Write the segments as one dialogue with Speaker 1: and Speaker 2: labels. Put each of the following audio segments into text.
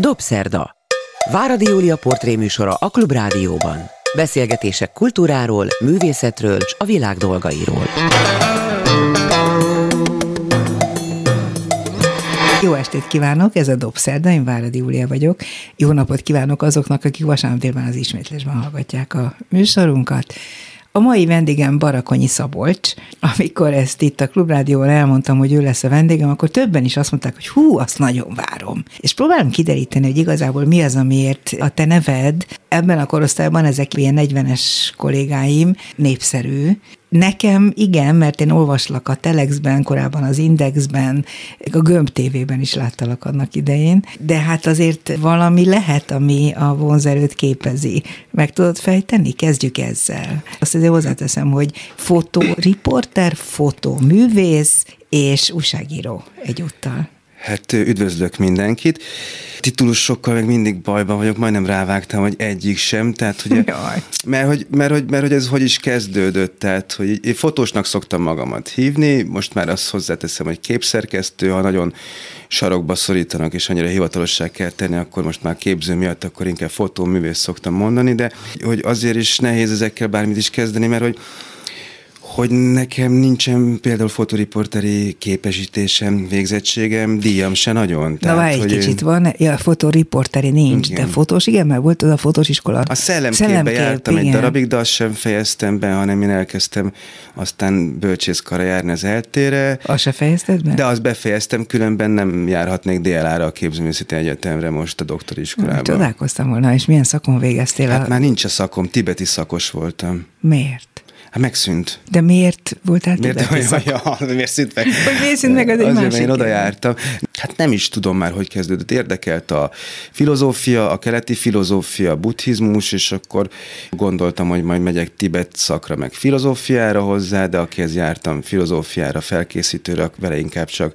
Speaker 1: Dobszerda. Váradi Júlia portréműsora a Klubrádióban. Beszélgetések kultúráról, művészetről és a világ dolgairól.
Speaker 2: Jó estét kívánok, ez a Dobszerda, én Váradi Júlia vagyok. Jó napot kívánok azoknak, akik vasárnap délben az ismétlésben hallgatják a műsorunkat. A mai vendégem Barakonyi Szabolcs. Amikor ezt itt a Klubrádióval elmondtam, hogy ő lesz a vendégem, akkor többen is azt mondták, hogy hú, azt nagyon várom. És próbálom kideríteni, hogy igazából mi az, amiért a te neved ebben a korosztályban, ezek ilyen 40-es kollégáim, népszerű, Nekem igen, mert én olvaslak a Telexben, korábban az Indexben, a Gömb TV-ben is láttalak annak idején, de hát azért valami lehet, ami a vonzerőt képezi. Meg tudod fejteni? Kezdjük ezzel. Azt azért hozzáteszem, hogy fotóriporter, fotóművész és újságíró egyúttal.
Speaker 3: Hát üdvözlök mindenkit. Titulusokkal meg mindig bajban vagyok, majdnem rávágtam, hogy egyik sem, tehát hogy, mert, hogy, mert, hogy, mert hogy ez hogy is kezdődött, tehát hogy én fotósnak szoktam magamat hívni, most már azt hozzáteszem, hogy képszerkesztő, ha nagyon sarokba szorítanak, és annyira hivatalosság kell tenni, akkor most már képző miatt, akkor inkább fotóművész szoktam mondani, de hogy azért is nehéz ezekkel bármit is kezdeni, mert hogy hogy nekem nincsen például fotoriporteri képesítésem, végzettségem, díjam se nagyon.
Speaker 2: Tehát, Na várj, egy kicsit én... van, ja, fotoriporteri nincs, igen. de fotós, igen, mert volt az a fotós iskola.
Speaker 3: A szellemképbe Szellemkép, jártam igen. egy darabig, de azt sem fejeztem be, hanem én elkezdtem aztán bölcsészkara járni az eltére.
Speaker 2: Azt se fejezted be?
Speaker 3: De azt befejeztem, különben nem járhatnék DLR-ra a képzőművészeti egyetemre most a doktori iskolában.
Speaker 2: Csodálkoztam volna, és milyen szakon végeztél?
Speaker 3: Hát a... már nincs a szakom, tibeti szakos voltam.
Speaker 2: Miért?
Speaker 3: Hát megszűnt.
Speaker 2: De miért voltál
Speaker 3: miért, olyan, ja, miért szűnt meg?
Speaker 2: Hogy miért szűnt meg, az egy
Speaker 3: Azért, én oda jártam. Hát nem is tudom már, hogy kezdődött. Érdekelt a filozófia, a keleti filozófia, a buddhizmus, és akkor gondoltam, hogy majd megyek Tibet szakra, meg filozófiára hozzá, de akihez jártam filozófiára, felkészítőre, vele inkább csak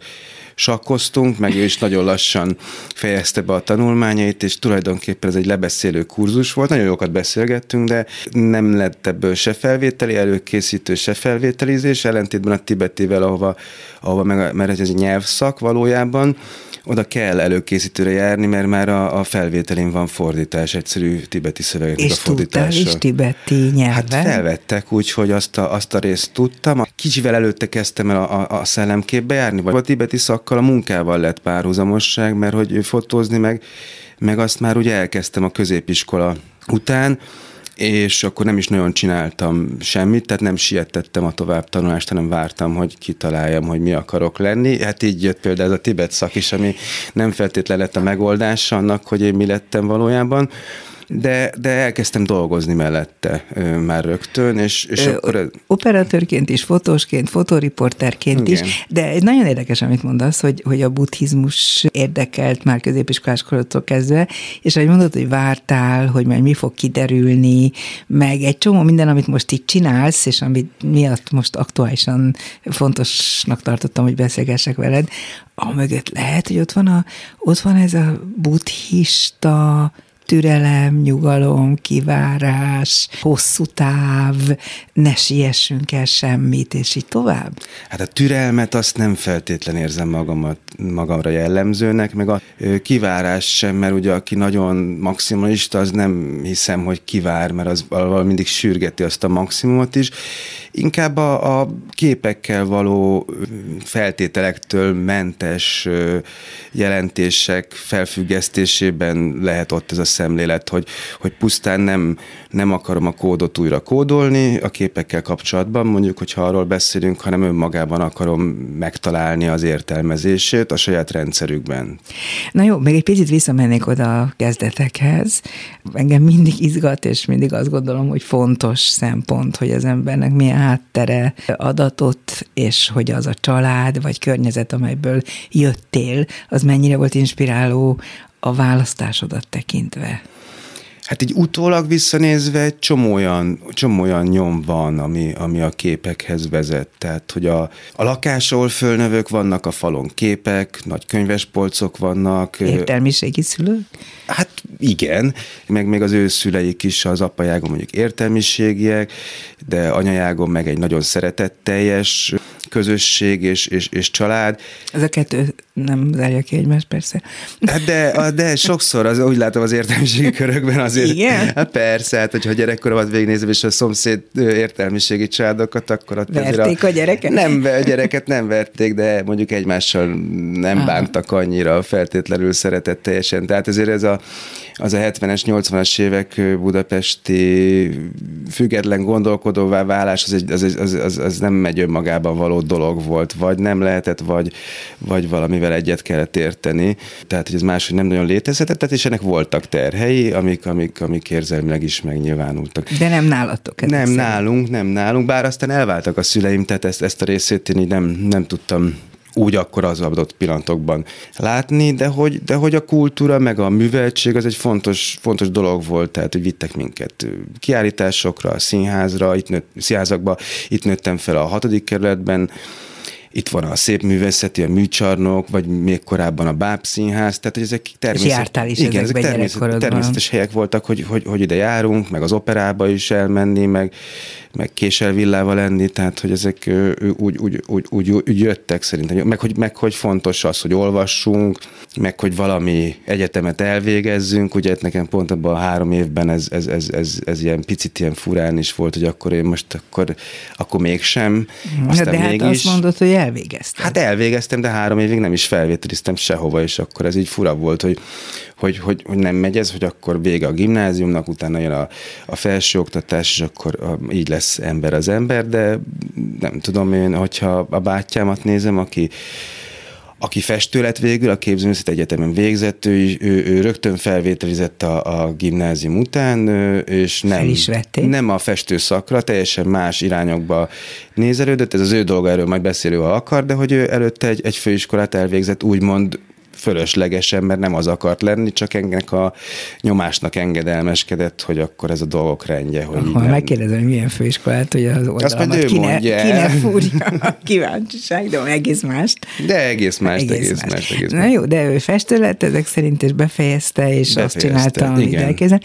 Speaker 3: sakkoztunk, meg ő is nagyon lassan fejezte be a tanulmányait, és tulajdonképpen ez egy lebeszélő kurzus volt, nagyon jókat beszélgettünk, de nem lett ebből se felvételi előkészítő, se felvételizés, ellentétben a tibetivel, ahova, ahova meg, mert ez egy nyelvszak valójában, oda kell előkészítőre járni, mert már a, a felvételén van fordítás, egyszerű tibeti szövegeknek
Speaker 2: és
Speaker 3: a fordítása.
Speaker 2: És tibeti nyelven?
Speaker 3: Hát felvettek, úgyhogy azt a, azt a részt tudtam. Kicsivel előtte kezdtem el a, a, a szellemképbe járni, vagy a tibeti szakkal a munkával lett párhuzamosság, mert hogy fotózni meg, meg azt már ugye elkezdtem a középiskola után, és akkor nem is nagyon csináltam semmit, tehát nem siettettem a tovább tanulást, hanem vártam, hogy kitaláljam, hogy mi akarok lenni. Hát így jött például ez a Tibet szak is, ami nem feltétlenül lett a megoldás annak, hogy én mi lettem valójában de, de elkezdtem dolgozni mellette már rögtön, és, és ö, akkor...
Speaker 2: Operatőrként is, fotósként, fotóriporterként Igen. is, de egy nagyon érdekes, amit mondasz, hogy, hogy a buddhizmus érdekelt már középiskolás korodtól kezdve, és ahogy mondod, hogy vártál, hogy majd mi fog kiderülni, meg egy csomó minden, amit most itt csinálsz, és amit miatt most aktuálisan fontosnak tartottam, hogy beszélgessek veled, a mögött lehet, hogy ott van, a, ott van ez a buddhista türelem, nyugalom, kivárás, hosszú táv, ne siessünk el semmit, és így tovább?
Speaker 3: Hát a türelmet azt nem feltétlen érzem magamat, magamra jellemzőnek, meg a kivárás sem, mert ugye aki nagyon maximalista, az nem hiszem, hogy kivár, mert az valahol mindig sürgeti azt a maximumot is. Inkább a, a képekkel való feltételektől mentes jelentések felfüggesztésében lehet ott ez a szemlélet, hogy, hogy pusztán nem, nem akarom a kódot újra kódolni a képekkel kapcsolatban, mondjuk, hogyha arról beszélünk, hanem önmagában akarom megtalálni az értelmezését a saját rendszerükben.
Speaker 2: Na jó, még egy picit visszamennék oda a kezdetekhez. Engem mindig izgat, és mindig azt gondolom, hogy fontos szempont, hogy az embernek milyen háttere adatot, és hogy az a család vagy környezet, amelyből jöttél, az mennyire volt inspiráló a választásodat tekintve?
Speaker 3: Hát így utólag visszanézve egy csomó olyan, csomó olyan nyom van, ami, ami a képekhez vezet. Tehát, hogy a, a lakás, ahol fölnövök, vannak a falon képek, nagy könyvespolcok vannak.
Speaker 2: Értelmiségi szülők?
Speaker 3: Hát igen, meg még az ő szüleik is, az apajágon mondjuk értelmiségiek, de anyajágon meg egy nagyon szeretetteljes közösség és, és, és család.
Speaker 2: Ez a kettő nem zárja ki egymást, persze.
Speaker 3: Hát de, de sokszor az, úgy látom az értelmiségi körökben azért.
Speaker 2: Igen?
Speaker 3: Hát persze, hát hogyha gyerekkoromat végignézem, és a szomszéd értelmiségi családokat, akkor ott
Speaker 2: Verték a, a gyereket?
Speaker 3: Nem, a gyereket nem verték, de mondjuk egymással nem Aha. bántak annyira feltétlenül szeretetteljesen. Tehát ezért ez a, az a 70-es, 80-as évek budapesti független gondolkodóvá válás, az, egy, az, az, az, az nem megy önmagában való dolog volt, vagy nem lehetett, vagy, vagy valamivel egyet kellett érteni. Tehát, hogy ez máshogy nem nagyon létezhetett, és ennek voltak terhei, amik, amik, amik érzelmileg is megnyilvánultak.
Speaker 2: De nem nálatok.
Speaker 3: Nem szerint. nálunk, nem nálunk, bár aztán elváltak a szüleim, tehát ezt, ezt a részét én így nem, nem tudtam úgy akkor az adott pillanatokban látni, de hogy, de hogy a kultúra meg a műveltség az egy fontos, fontos dolog volt, tehát hogy vittek minket kiállításokra, színházra, itt nőtt, színházakba, itt nőttem fel a hatodik kerületben, itt van a szép művészeti, a műcsarnok, vagy még korábban a Báb Színház, tehát hogy ezek természetes, igen, ezek természet, természetes helyek voltak, hogy, hogy, hogy ide járunk, meg az operába is elmenni, meg, meg késelvillával lenni, tehát hogy ezek úgy, úgy, úgy, úgy, úgy jöttek szerintem. Meg hogy, meg hogy fontos az, hogy olvassunk, meg hogy valami egyetemet elvégezzünk, ugye nekem pont abban a három évben ez, ez, ez, ez, ez ilyen picit ilyen furán is volt, hogy akkor én most akkor, akkor mégsem,
Speaker 2: aztán de hát mégis. azt mondod, hogy elvégeztem.
Speaker 3: Hát elvégeztem, de három évig nem is felvételiztem sehova, és akkor ez így fura volt, hogy, hogy, hogy, hogy nem megy ez, hogy akkor vége a gimnáziumnak, utána jön a, a felsőoktatás, és akkor a, így lesz ember az ember, de nem tudom én, hogyha a bátyámat nézem, aki aki festő lett végül, a képzőművészet egyetemen végzett, ő, ő, ő rögtön felvételizett a, a gimnázium után, és nem, nem a festő szakra, teljesen más irányokba nézelődött, ez az ő dolga, erről majd beszélő, ha akar, de hogy ő előtte egy, egy főiskolát elvégzett, úgymond fölöslegesen, mert nem az akart lenni, csak ennek a nyomásnak engedelmeskedett, hogy akkor ez a dolgok rendje. Hogy
Speaker 2: Akkor nem... megkérdezem, hogy milyen főiskolát, hogy az oldalamat Azt kine, kine fúrja a kíváncsiság, de egész mást.
Speaker 3: De egész más, egész, egész más. más egész
Speaker 2: Na jó, de ő festő lett ezek szerint, és befejezte, és befejezte, azt csinálta, amit elkezdett.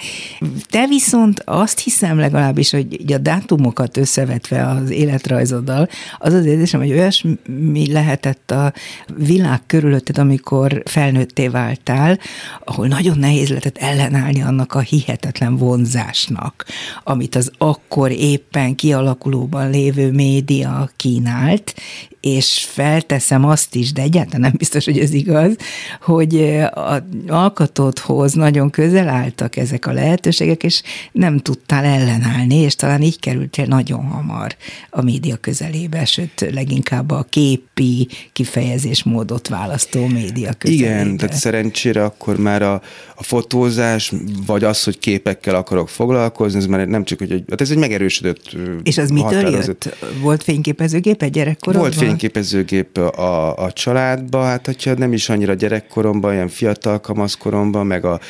Speaker 2: Te viszont azt hiszem legalábbis, hogy a dátumokat összevetve az életrajzoddal, az az érzésem, hogy olyasmi lehetett a világ körülötted, amikor felnőtté váltál, ahol nagyon nehéz lehetett ellenállni annak a hihetetlen vonzásnak, amit az akkor éppen kialakulóban lévő média kínált, és felteszem azt is, de egyáltalán nem biztos, hogy ez igaz, hogy a alkotódhoz nagyon közel álltak ezek a lehetőségek, és nem tudtál ellenállni, és talán így kerültél nagyon hamar a média közelébe, sőt, leginkább a képi kifejezésmódot választó média közelébe.
Speaker 3: Igen, tehát szerencsére akkor már a, a fotózás, vagy az, hogy képekkel akarok foglalkozni, ez már nem csak, hogy hát ez egy megerősödött
Speaker 2: És az mitől jött? Volt fényképezőgép egy gyerekkorodban?
Speaker 3: Volt fényképezőgép a, a családba, hát hogyha nem is annyira gyerekkoromban, ilyen fiatal kamaszkoromban, meg a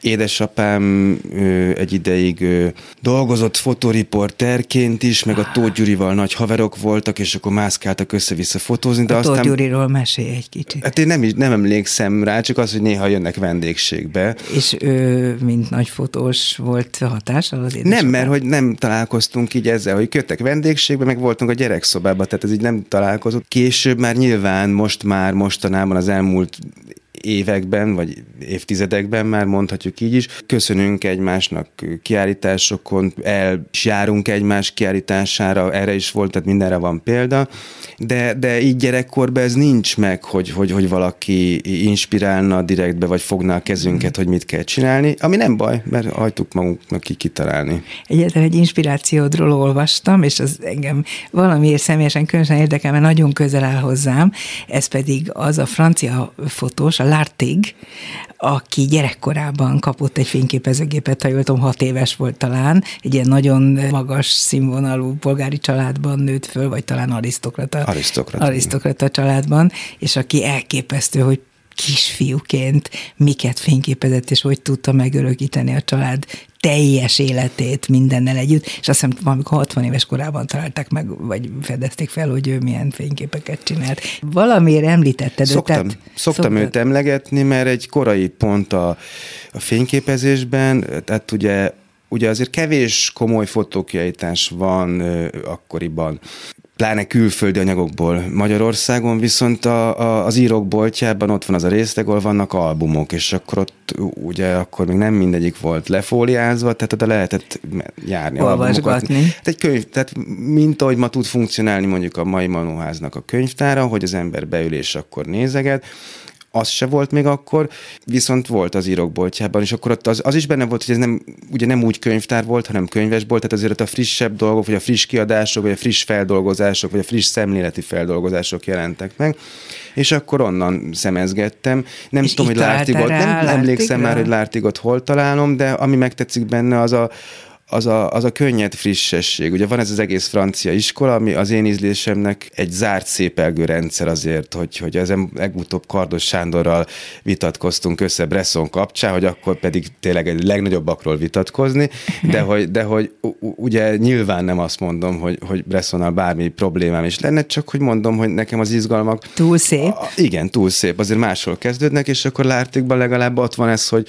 Speaker 3: Édesapám ö, egy ideig ö, dolgozott fotoriporterként is, meg a Tóth Gyurival nagy haverok voltak, és akkor mászkáltak össze-vissza fotózni. De
Speaker 2: a
Speaker 3: aztán,
Speaker 2: Tóth Gyuriról mesélj egy kicsit.
Speaker 3: Hát én nem, nem emlékszem rá, csak az, hogy néha jönnek vendégségbe.
Speaker 2: És ő, mint nagy fotós, volt hatással az
Speaker 3: édesapám? Nem, mert hogy nem találkoztunk így ezzel, hogy köttek vendégségbe, meg voltunk a gyerekszobában, tehát ez így nem találkozott. Később már nyilván, most már, mostanában az elmúlt években, vagy évtizedekben már mondhatjuk így is. Köszönünk egymásnak kiállításokon, el járunk egymás kiállítására, erre is volt, tehát mindenre van példa, de, de így gyerekkorban ez nincs meg, hogy, hogy, hogy valaki inspirálna direktbe, vagy fogná a kezünket, hogy mit kell csinálni, ami nem baj, mert hagytuk magunknak ki kitalálni.
Speaker 2: Egyetlen egy inspirációdról olvastam, és az engem valamiért személyesen különösen érdekel, mert nagyon közel áll hozzám, ez pedig az a francia fotós, a Lartig, aki gyerekkorában kapott egy fényképezőgépet, ha jól tudom, hat éves volt talán, egy ilyen nagyon magas színvonalú polgári családban nőtt föl, vagy talán arisztokrata,
Speaker 3: arisztokrata.
Speaker 2: arisztokrata családban, és aki elképesztő, hogy kisfiúként miket fényképezett, és hogy tudta megörökíteni a család teljes életét mindennel együtt, és azt hiszem, valamikor 60 éves korában találták meg, vagy fedezték fel, hogy ő milyen fényképeket csinált. Valamiért említetted
Speaker 3: szoktam, őt. Tehát, szoktam szoktad... őt emlegetni, mert egy korai pont a, a fényképezésben, tehát ugye ugye azért kevés komoly fotókiállítás van ö, akkoriban pláne külföldi anyagokból. Magyarországon viszont a, a, az írók boltjában ott van az a részleg, ahol vannak albumok, és akkor ott ugye akkor még nem mindegyik volt lefóliázva, tehát oda lehetett járni
Speaker 2: Olvasgatni.
Speaker 3: Tehát egy könyv, tehát mint ahogy ma tud funkcionálni mondjuk a mai Manóháznak a könyvtára, hogy az ember beül és akkor nézeget, az se volt még akkor, viszont volt az írókboltjában, és akkor ott az, az is benne volt, hogy ez nem, ugye nem úgy könyvtár volt, hanem könyvesbolt, tehát azért ott a frissebb dolgok, vagy a friss kiadások, vagy a friss feldolgozások, vagy a friss szemléleti feldolgozások jelentek meg, és akkor onnan szemezgettem. Nem és tudom, hogy Lártigot, nem emlékszem már, hogy Lártigot hol találom, de ami megtetszik benne, az a, az a, az a könnyed frissesség. Ugye van ez az egész francia iskola, ami az én ízlésemnek egy zárt szépelgő rendszer azért, hogy, hogy az legutóbb Kardos Sándorral vitatkoztunk össze Bresson kapcsán, hogy akkor pedig tényleg egy legnagyobbakról vitatkozni, de hogy, de hogy ugye nyilván nem azt mondom, hogy, hogy Bressonnal bármi problémám is lenne, csak hogy mondom, hogy nekem az izgalmak...
Speaker 2: Túl szép.
Speaker 3: A, igen, túl szép, azért máshol kezdődnek, és akkor Lártikban legalább ott van ez, hogy,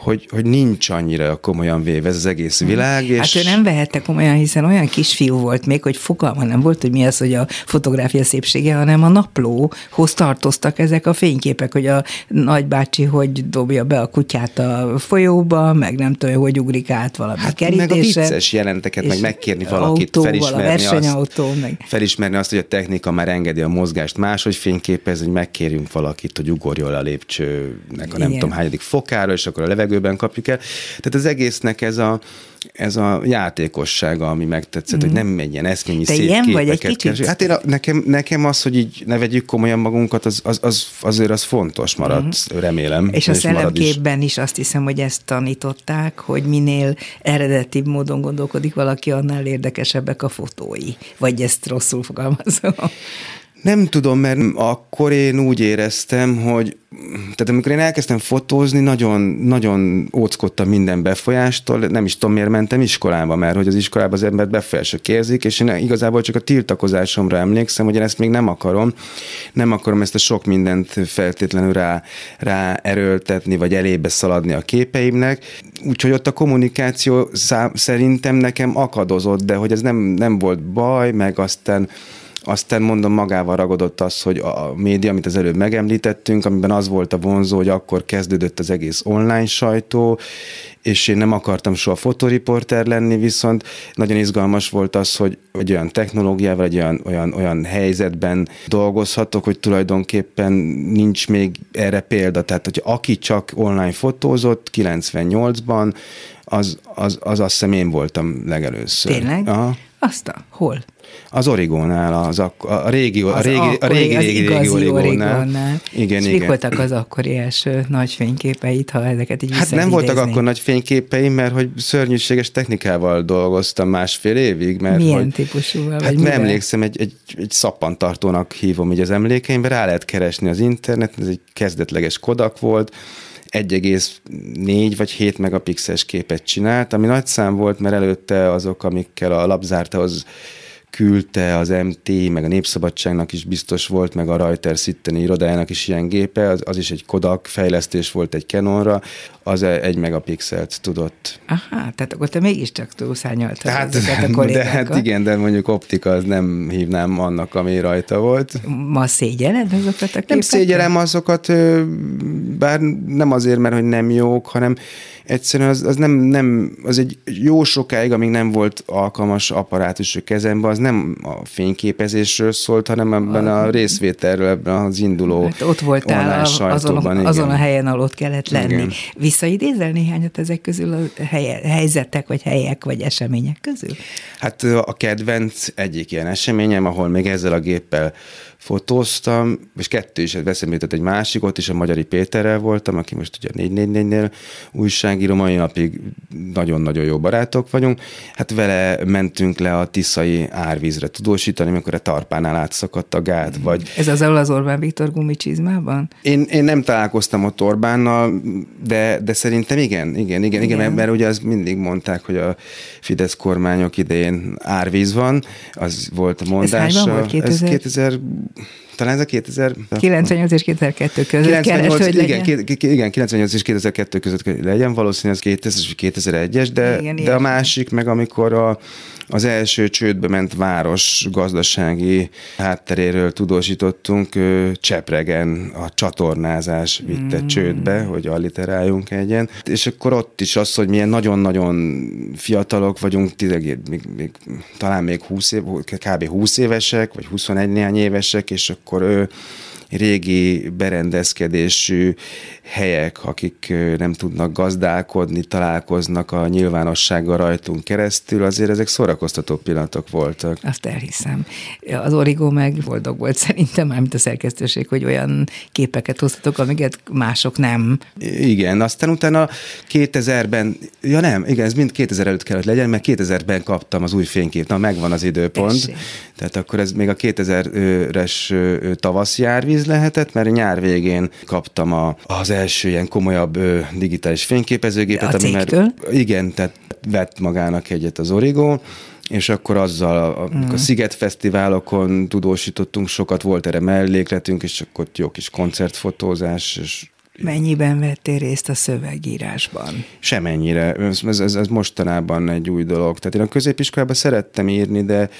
Speaker 3: hogy, hogy nincs annyira komolyan véve ez az egész világ.
Speaker 2: És... Hát ő nem vehette komolyan, hiszen olyan kisfiú volt még, hogy fogalma nem volt, hogy mi az, hogy a fotográfia szépsége, hanem a naplóhoz tartoztak ezek a fényképek, hogy a nagybácsi hogy dobja be a kutyát a folyóba, meg nem tudom, hogy ugrik át valami hát kerítésen.
Speaker 3: Meg a vicces jelenteket, meg megkérni valakit, autóval, felismerni
Speaker 2: azt, meg.
Speaker 3: felismerni azt, hogy a technika már engedi a mozgást máshogy fényképez, hogy megkérjünk valakit, hogy ugorjon a lépcsőnek a nem Igen. tudom hányadik fokára, és akkor a levegő levegőben kapjuk el. Tehát az egésznek ez a, ez a játékossága, ami megtetszett, mm. hogy nem egy ilyen eszményi
Speaker 2: Te
Speaker 3: szép
Speaker 2: ilyen
Speaker 3: vagy
Speaker 2: egy kicsit?
Speaker 3: Hát én a, nekem, nekem az, hogy így ne vegyük komolyan magunkat, az, az, az azért az fontos marad, mm. remélem.
Speaker 2: És a szellemképben is. is azt hiszem, hogy ezt tanították, hogy minél eredetibb módon gondolkodik valaki, annál érdekesebbek a fotói. Vagy ezt rosszul fogalmazom.
Speaker 3: Nem tudom, mert akkor én úgy éreztem, hogy tehát amikor én elkezdtem fotózni, nagyon, nagyon óckodtam minden befolyástól, nem is tudom, miért mentem iskolába, mert hogy az iskolában az embert befolyások érzik, és én igazából csak a tiltakozásomra emlékszem, hogy én ezt még nem akarom, nem akarom ezt a sok mindent feltétlenül rá, rá erőltetni, vagy elébe szaladni a képeimnek, úgyhogy ott a kommunikáció szám, szerintem nekem akadozott, de hogy ez nem, nem volt baj, meg aztán aztán mondom, magával ragadott az, hogy a média, amit az előbb megemlítettünk, amiben az volt a vonzó, hogy akkor kezdődött az egész online sajtó, és én nem akartam soha fotoriporter lenni, viszont nagyon izgalmas volt az, hogy egy olyan technológiával, egy olyan, olyan, olyan helyzetben dolgozhatok, hogy tulajdonképpen nincs még erre példa. Tehát, hogy aki csak online fotózott 98-ban, az, az, az azt hiszem én voltam legelőször.
Speaker 2: Tényleg? Aha. Azt a, hol?
Speaker 3: Az Origónál, az ak- a régi, a régi, a régi, az régi, régi Origónál. Origónál.
Speaker 2: Igen, És igen. voltak az akkori első nagy fényképeit, ha ezeket így
Speaker 3: Hát nem voltak akkor nagy fényképeim, mert hogy szörnyűséges technikával dolgoztam másfél évig. Mert
Speaker 2: Milyen
Speaker 3: hogy,
Speaker 2: típusúval?
Speaker 3: Hát nem emlékszem, egy, egy, egy szappantartónak hívom így az emlékeimbe, rá lehet keresni az internet, ez egy kezdetleges Kodak volt, 1,4 vagy 7 megapixeles képet csinált, ami nagy szám volt, mert előtte azok, amikkel a lapzártahoz küldte az MT, meg a Népszabadságnak is biztos volt, meg a Reuters itteni irodájának is ilyen gépe, az, az is egy Kodak fejlesztés volt egy Canonra, az egy megapixelt tudott.
Speaker 2: Aha, tehát akkor te mégiscsak túlszányoltad
Speaker 3: hát, a De hát igen, de mondjuk optika az nem hívnám annak, ami rajta volt.
Speaker 2: Ma szégyeled azokat a képeket?
Speaker 3: Nem szégyelem azokat, bár nem azért, mert hogy nem jók, hanem egyszerűen az, az nem, nem, az egy jó sokáig, amíg nem volt alkalmas apparátus a kezembe, az nem a fényképezésről szólt, hanem ebben a, a részvételről, ebben az induló hát
Speaker 2: ott voltál a, azon, a, azon a helyen, ahol ott kellett lenni. Igen. Visszaidézel néhányat ezek közül a helye, helyzetek, vagy helyek, vagy események közül?
Speaker 3: Hát a kedvenc egyik ilyen eseményem, ahol még ezzel a géppel fotóztam, és kettő is veszem jutott egy másik, ott is a Magyari Péterrel voltam, aki most ugye 444-nél újságíró, mai napig nagyon-nagyon jó barátok vagyunk. Hát vele mentünk le a Tiszai árvízre tudósítani, amikor a tarpánál átszakadt a gát, vagy...
Speaker 2: Ez az ahol az Orbán Viktor gumicsizmában?
Speaker 3: Én, én nem találkoztam ott Orbánnal, de, de szerintem igen, igen, igen, igen, igen, mert ugye az mindig mondták, hogy a Fidesz kormányok idején árvíz van, az volt a mondás. Ez
Speaker 2: volt? 2000?
Speaker 3: Ez 2000 talán ez a 2000...
Speaker 2: 98 és 2002 között
Speaker 3: 98,
Speaker 2: kellett, hogy
Speaker 3: igen,
Speaker 2: legyen.
Speaker 3: igen, 98 és 2002 között legyen, valószínűleg ez 2000 és 2001-es, de,
Speaker 2: Igen,
Speaker 3: de a másik meg, amikor a, az első csődbe ment város gazdasági hátteréről tudósítottunk, Csepregen a csatornázás vitte mm. csődbe, hogy alliteráljunk egyen. És akkor ott is az, hogy milyen nagyon-nagyon fiatalok vagyunk, tényleg még, még, talán még 20 év, kb. 20 évesek, vagy 21 néhány évesek, és akkor ő régi berendezkedésű helyek, akik nem tudnak gazdálkodni, találkoznak a nyilvánossággal rajtunk keresztül, azért ezek szórakoztató pillanatok voltak.
Speaker 2: Azt elhiszem. Az Origo meg boldog volt szerintem, mármint a szerkesztőség, hogy olyan képeket hoztatok, amiket mások nem.
Speaker 3: Igen, aztán utána 2000-ben, ja nem, igen, ez mind 2000 előtt kellett legyen, mert 2000-ben kaptam az új fénykép, na megvan az időpont.
Speaker 2: Tessék.
Speaker 3: Tehát akkor ez még a 2000-es ö, tavaszi árvíz lehetett, mert nyár végén kaptam a, az első ilyen komolyabb ö, digitális fényképezőgépet.
Speaker 2: A
Speaker 3: ami már-? Igen, tehát vett magának egyet az Origo, és akkor azzal a, a, a Sziget Fesztiválokon tudósítottunk sokat, volt erre mellékletünk, és akkor jó kis koncertfotózás, és
Speaker 2: Mennyiben vettél részt a szövegírásban?
Speaker 3: Semennyire. Ez, ez, ez, mostanában egy új dolog. Tehát én a középiskolában szerettem írni, de,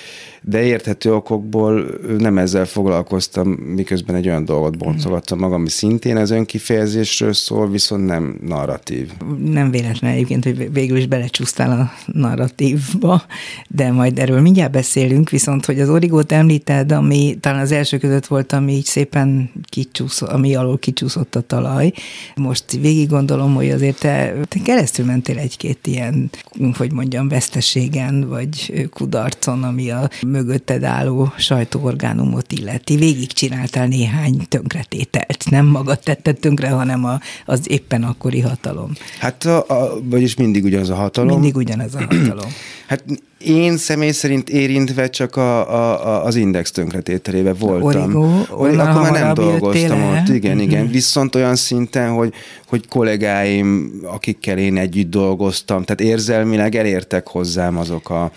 Speaker 3: de érthető okokból nem ezzel foglalkoztam, miközben egy olyan dolgot boncogattam magam, ami szintén az önkifejezésről szól, viszont nem narratív.
Speaker 2: Nem véletlen egyébként, hogy végül is belecsúsztál a narratívba, de majd erről mindjárt beszélünk, viszont hogy az origót említed, ami talán az első között volt, ami így szépen kicsúszott, ami alól kicsúszott a talaj. Most végig gondolom, hogy azért te, te keresztül mentél egy-két ilyen, hogy mondjam, veszteségen, vagy kudarcon, ami a mögötted álló sajtóorgánumot illeti. Végig csináltál néhány tönkretételt. Nem magad tetted tönkre, hanem a, az éppen akkori hatalom.
Speaker 3: Hát, a, a, vagyis mindig ugyanaz a hatalom.
Speaker 2: Mindig ugyanez a hatalom.
Speaker 3: Hát én személy szerint érintve csak a, a, a, az index tönkretételébe voltam.
Speaker 2: Origo,
Speaker 3: Ori-
Speaker 2: onnan
Speaker 3: akkor már nem dolgoztam ott, igen,
Speaker 2: Mhm.
Speaker 3: igen. Viszont olyan szinten, hogy, hogy kollégáim, akikkel én együtt dolgoztam, tehát érzelmileg elértek hozzám azok a,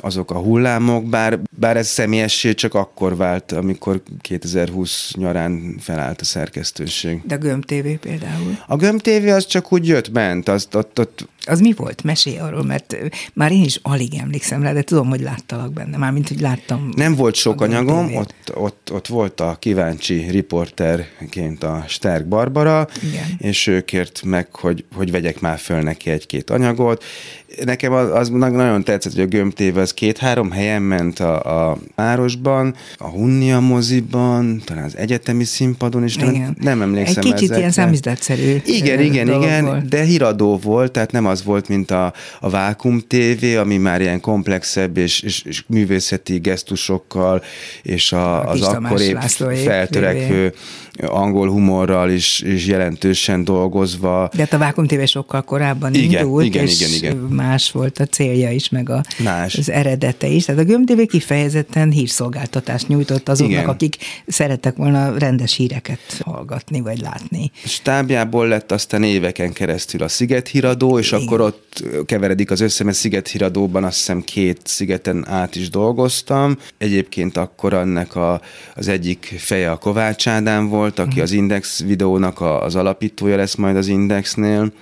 Speaker 3: azok a hullámok, bár, bár ez személyessé csak akkor vált, amikor 2020 nyarán felállt a szerkesztőség.
Speaker 2: De a Göm TV például.
Speaker 3: A Göm TV az csak úgy jött bent, azt ott, ott
Speaker 2: Az mi volt? Mesélj arról, mert már én is alig emlékszem rá, de tudom, hogy láttalak benne. Mármint, hogy láttam.
Speaker 3: Nem volt sok anyagom, ott, ott, ott volt a kíváncsi riporterként a Sterk Barbara,
Speaker 2: Igen.
Speaker 3: és ő kért meg, hogy, hogy vegyek már föl neki egy-két anyagot. Nekem az, az nagyon tetszett, hogy a Göm TV az két-három helyen ment a, a városban, a Hunnia moziban, talán az egyetemi színpadon is,
Speaker 2: Igen.
Speaker 3: nem emlékszem
Speaker 2: Egy kicsit
Speaker 3: ezekre.
Speaker 2: ilyen számizdatszerű
Speaker 3: Igen, igen,
Speaker 2: dolog
Speaker 3: igen, de híradó volt, tehát nem az volt, mint a, a Vákum TV, ami már ilyen komplexebb és, és, és művészeti gesztusokkal, és a,
Speaker 2: A
Speaker 3: az akkor épp feltörekvő angol humorral is, is jelentősen dolgozva.
Speaker 2: De hát a Vákum TV sokkal korábban
Speaker 3: Igen,
Speaker 2: indult,
Speaker 3: igen,
Speaker 2: és
Speaker 3: igen, igen.
Speaker 2: Más volt a célja is, meg a,
Speaker 3: Más.
Speaker 2: az eredete is. Tehát a Göm TV kifejezetten hírszolgáltatást nyújtott azoknak,
Speaker 3: Igen.
Speaker 2: akik szerettek volna rendes híreket hallgatni, vagy látni.
Speaker 3: Stábjából lett aztán éveken keresztül a Sziget híradó, és
Speaker 2: Igen.
Speaker 3: akkor ott keveredik az össze, mert Sziget híradóban azt hiszem két szigeten át is dolgoztam. Egyébként akkor annak a, az egyik feje a Kovács Ádám volt, aki az Index videónak a, az alapítója lesz majd az Indexnél.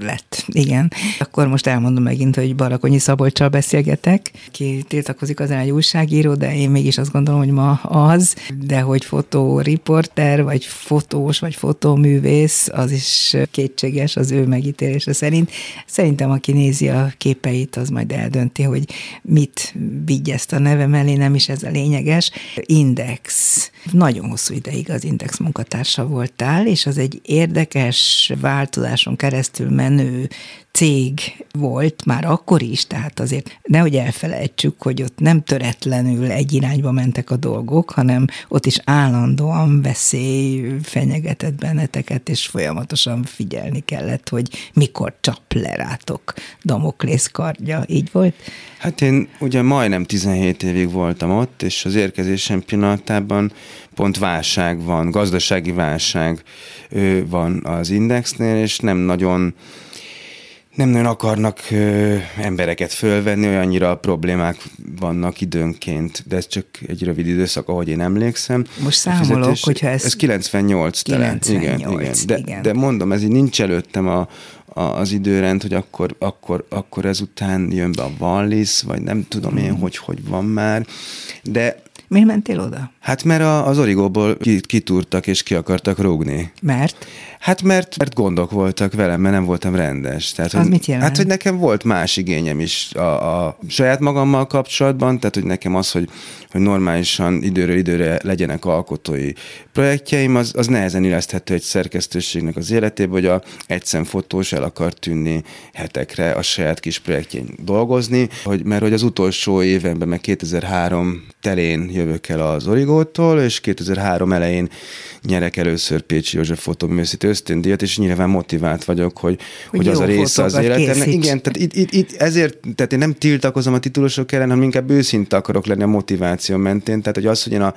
Speaker 2: Lett. Igen. Akkor most elmondom megint, hogy Barakonyi Szabolcsal beszélgetek, ki tiltakozik az egy újságíró, de én mégis azt gondolom, hogy ma az, de hogy fotóriporter, vagy fotós, vagy fotóművész, az is kétséges az ő megítélése szerint. Szerintem, aki nézi a képeit, az majd eldönti, hogy mit viggyeszt a neve mellé, nem is ez a lényeges. Index. Nagyon hosszú ideig az Index munkatársa voltál, és az egy érdekes változáson keresztül menő cég volt már akkor is, tehát azért nehogy elfelejtsük, hogy ott nem töretlenül egy irányba mentek a dolgok, hanem ott is állandóan veszély fenyegetett benneteket, és folyamatosan figyelni kellett, hogy mikor csap le rátok Damoklész kardja. Így volt?
Speaker 3: Hát én ugye majdnem 17 évig voltam ott, és az érkezésem pillanatában pont válság van, gazdasági válság van az Indexnél, és nem nagyon nem nagyon akarnak ö, embereket fölvenni, olyannyira problémák vannak időnként, de ez csak egy rövid időszak, ahogy én emlékszem.
Speaker 2: Most számolok, fizetés, hogyha ez...
Speaker 3: Ez 98 talán.
Speaker 2: 98,
Speaker 3: igen, igen. De,
Speaker 2: igen.
Speaker 3: de mondom, ez így nincs előttem a, a, az időrend, hogy akkor, akkor, akkor ezután jön be a Wallis, vagy nem tudom én, hogy hogy van már, de
Speaker 2: Miért mentél oda?
Speaker 3: Hát mert a, az origóból kitúrtak és ki akartak rúgni.
Speaker 2: Mert?
Speaker 3: Hát mert, mert gondok voltak velem, mert nem voltam rendes. Tehát,
Speaker 2: Az
Speaker 3: hogy,
Speaker 2: mit jelent?
Speaker 3: Hát, hogy nekem volt más igényem is a, a saját magammal kapcsolatban, tehát, hogy nekem az, hogy, hogy normálisan időről időre legyenek alkotói projektjeim, az, az nehezen illeszthető egy szerkesztőségnek az életébe, hogy a egyszem fotós el akar tűnni hetekre a saját kis projektjén dolgozni, hogy, mert hogy az utolsó évenben, meg 2003 telén jövök el az Origótól, és 2003 elején nyerek először Pécsi József fotoművészítő ösztöndíjat, és nyilván motivált vagyok, hogy, hogy, hogy az a része az életemnek. Igen, tehát itt, itt, itt, ezért, tehát én nem tiltakozom a titulusok ellen, hanem inkább őszinte akarok lenni a motiváció mentén. Tehát, hogy az, hogy én a,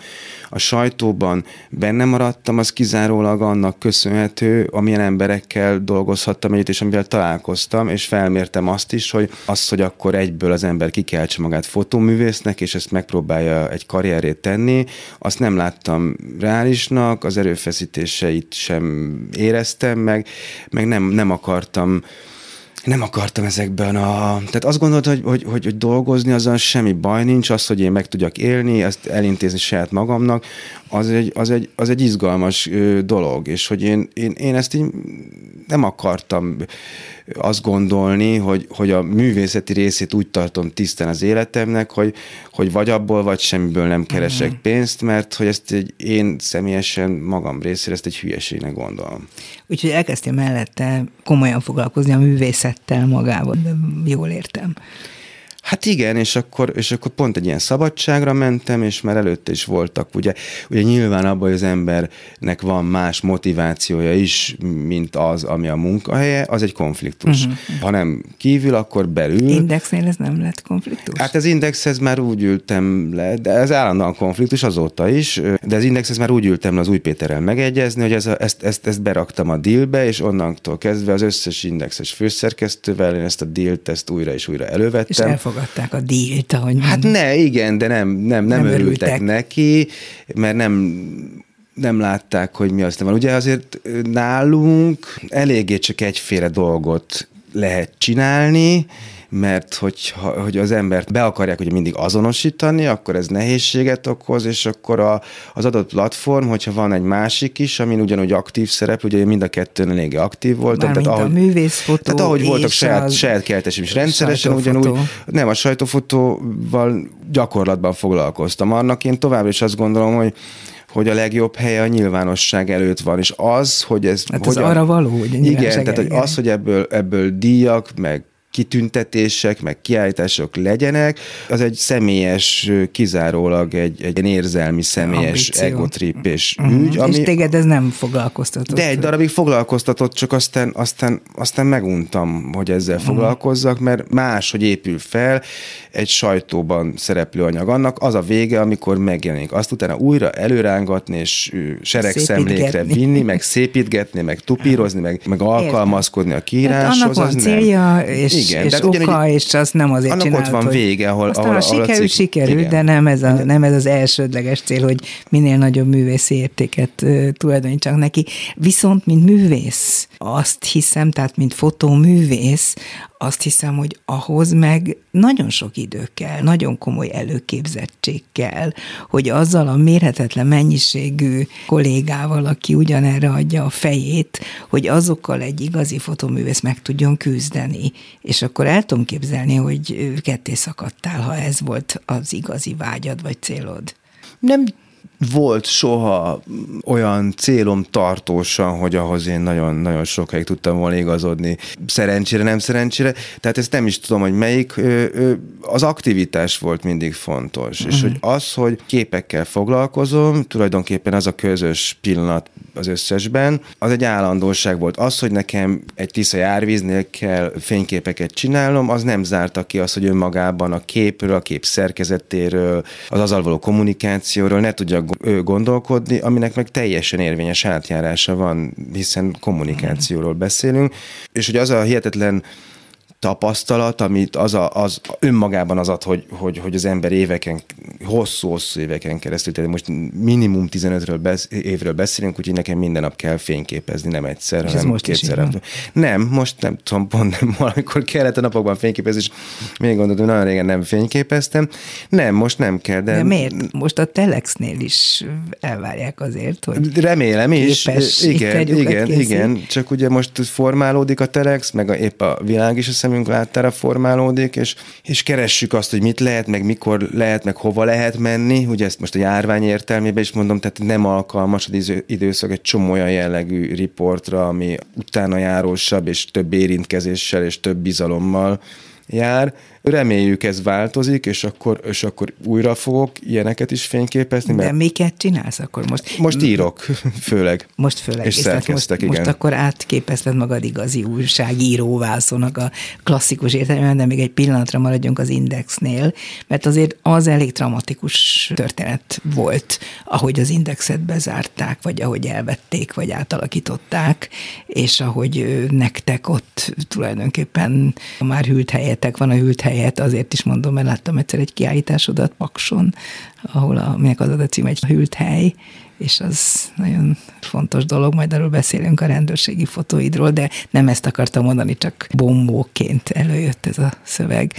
Speaker 3: a sajtóban benne maradtam, az kizárólag annak köszönhető, amilyen emberekkel dolgozhattam együtt, és amivel találkoztam, és felmértem azt is, hogy az, hogy akkor egyből az ember kikeltse magát fotóművésznek, és ezt megpróbálja egy karrierét tenni, azt nem láttam reálisnak, az erőfeszítéseit sem éreztem meg, meg nem, nem akartam nem akartam ezekben a... Tehát azt gondoltam, hogy, hogy, hogy, hogy dolgozni azon semmi baj nincs, az, hogy én meg tudjak élni, ezt elintézni saját magamnak, az egy, az egy, az egy izgalmas dolog, és hogy én, én, én ezt így nem akartam azt gondolni, hogy, hogy a művészeti részét úgy tartom tisztán az életemnek, hogy, hogy vagy abból, vagy semmiből nem keresek uh-huh. pénzt, mert hogy ezt egy, én személyesen magam részére ezt egy hülyeségnek gondolom.
Speaker 2: Úgyhogy elkezdtél mellette komolyan foglalkozni a művészettel magában, de jól értem.
Speaker 3: Hát igen, és akkor, és akkor pont egy ilyen szabadságra mentem, és már előtte is voltak, ugye, ugye nyilván abban, hogy az embernek van más motivációja is, mint az, ami a munkahelye, az egy konfliktus. Uh-huh. Ha nem kívül, akkor belül.
Speaker 2: Indexnél ez nem lett konfliktus?
Speaker 3: Hát az indexhez már úgy ültem le, de ez állandóan konfliktus azóta is, de az indexhez már úgy ültem le az új Péterrel megegyezni, hogy ez a, ezt, ezt, ezt beraktam a dealbe, és onnantól kezdve az összes indexes főszerkesztővel én ezt a dealt ezt újra és újra elővettem.
Speaker 2: És elfogadták a dílt, ahogy
Speaker 3: Hát mondom. ne, igen, de nem, nem, nem, nem örültek, örültek neki, mert nem nem látták, hogy mi aztán van. Ugye azért nálunk eléggé csak egyféle dolgot lehet csinálni, mert hogy, hogy az embert be akarják ugye mindig azonosítani, akkor ez nehézséget okoz, és akkor a, az adott platform, hogyha van egy másik is, amin ugyanúgy aktív szerep, ugye mind a kettőn elég aktív voltam.
Speaker 2: tehát ahogy, a művészfotó
Speaker 3: Tehát ahogy voltak saját, saját keltesim is rendszeresen, ugyanúgy nem a sajtófotóval gyakorlatban foglalkoztam. Annak én továbbra is azt gondolom, hogy hogy a legjobb helye a nyilvánosság előtt van, és az, hogy ez...
Speaker 2: Hát
Speaker 3: hogyan,
Speaker 2: az arra való, hogy
Speaker 3: Igen, tehát hogy az, hogy ebből, ebből díjak, meg kitüntetések, meg kiállítások legyenek, az egy személyes, kizárólag egy, egy érzelmi, személyes egotripés uh-huh. ügy.
Speaker 2: Ami, és téged ez nem foglalkoztatott?
Speaker 3: De egy darabig foglalkoztatott, csak aztán, aztán, aztán meguntam, hogy ezzel uh-huh. foglalkozzak, mert más, hogy épül fel egy sajtóban szereplő anyag. Annak az a vége, amikor megjelenik. Azt utána újra előrángatni, és seregszemlékre vinni, meg szépítgetni, meg tupírozni, meg, meg alkalmazkodni a kiíráshoz. Hát
Speaker 2: annak van célja, és igen, és oka, ugyanígy, és az nem azért
Speaker 3: annak
Speaker 2: csinált,
Speaker 3: ott van
Speaker 2: hogy
Speaker 3: vége, ahol,
Speaker 2: aztán
Speaker 3: ahol,
Speaker 2: a
Speaker 3: ahol
Speaker 2: sikerül,
Speaker 3: a
Speaker 2: sikerül,
Speaker 3: igen.
Speaker 2: de nem ez, a, nem ez az elsődleges cél, hogy minél nagyobb művészi értéket uh, tulajdonítsak neki. Viszont, mint művész, azt hiszem, tehát mint fotóművész, azt hiszem, hogy ahhoz meg nagyon sok idő kell, nagyon komoly előképzettség kell, hogy azzal a mérhetetlen mennyiségű kollégával, aki ugyanerre adja a fejét, hogy azokkal egy igazi fotoművész meg tudjon küzdeni. És akkor el tudom képzelni, hogy ketté szakadtál, ha ez volt az igazi vágyad vagy célod.
Speaker 3: Nem volt soha olyan célom tartósan, hogy ahhoz én nagyon-nagyon sokáig tudtam volna igazodni. Szerencsére, nem szerencsére. Tehát ezt nem is tudom, hogy melyik. Az aktivitás volt mindig fontos. Uh-huh. És mhm. hogy az, hogy képekkel foglalkozom, tulajdonképpen az a közös pillanat az összesben, az egy állandóság volt. Az, hogy nekem egy tiszta járvíznél kell fényképeket csinálnom, az nem zárta ki az, hogy önmagában a képről, a kép szerkezetéről, az azzal való kommunikációról ne tudjak gondolkodni, aminek meg teljesen érvényes átjárása van, hiszen kommunikációról beszélünk, és hogy az a hihetetlen tapasztalat, amit az, a, az önmagában az ad, hogy, hogy, hogy az ember éveken, hosszú-hosszú éveken keresztül, tehát most minimum 15 besz, évről beszélünk, úgyhogy nekem minden nap kell fényképezni, nem egyszer,
Speaker 2: És
Speaker 3: hanem
Speaker 2: most
Speaker 3: kétszer. Nem, most nem tudom, pont nem, valamikor kellett a napokban fényképezni, és még gondoltam, hogy nagyon régen nem fényképeztem. Nem, most nem kell. De,
Speaker 2: De miért? Most a Telexnél is elvárják azért, hogy
Speaker 3: Remélem is. Igen, igen,
Speaker 2: készít.
Speaker 3: igen. Csak ugye most formálódik a Telex, meg a, épp a világ is a szemünk láttára formálódik, és, és keressük azt, hogy mit lehet, meg mikor lehet, meg hova lehet menni. Ugye ezt most a járvány értelmében is mondom, tehát nem alkalmas az időszak egy csomó olyan jellegű riportra, ami utána járósabb, és több érintkezéssel, és több bizalommal jár. Reméljük ez változik, és akkor, és akkor újra fogok ilyeneket is fényképezni,
Speaker 2: de
Speaker 3: mert
Speaker 2: miket csinálsz akkor most?
Speaker 3: most írok, főleg.
Speaker 2: Most főleg.
Speaker 3: És
Speaker 2: tehát most,
Speaker 3: igen.
Speaker 2: most akkor átképezted magad igazi újságíró válszónak a klasszikus értelemben, de még egy pillanatra maradjunk az Indexnél, mert azért az elég dramatikus történet volt, ahogy az Indexet bezárták, vagy ahogy elvették, vagy átalakították, és ahogy nektek ott tulajdonképpen már hűlt helyetek van, a hűlt helyet azért is mondom, mert láttam egyszer egy kiállításodat Pakson, ahol a, minek az a cím egy hűlt hely, és az nagyon fontos dolog, majd arról beszélünk a rendőrségi fotóidról, de nem ezt akartam mondani, csak bombóként előjött ez a szöveg.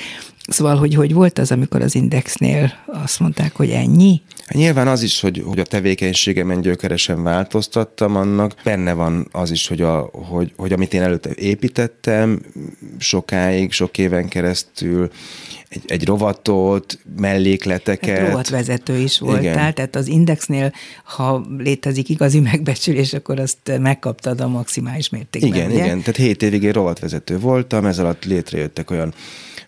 Speaker 2: Szóval, hogy hogy volt az, amikor az Indexnél azt mondták, hogy ennyi?
Speaker 3: Nyilván az is, hogy, hogy a tevékenységemen gyökeresen változtattam, annak benne van az is, hogy, a, hogy, hogy amit én előtte építettem, sokáig, sok éven keresztül, egy, egy rovatot, mellékleteket.
Speaker 2: Hát rovatvezető is voltál,
Speaker 3: Igen.
Speaker 2: tehát az Indexnél, ha létezik igazi megbecsülés, akkor azt megkaptad a maximális mértékben.
Speaker 3: Igen,
Speaker 2: ugye?
Speaker 3: igen. Tehát hét évig én rovatvezető voltam, ez alatt létrejöttek olyan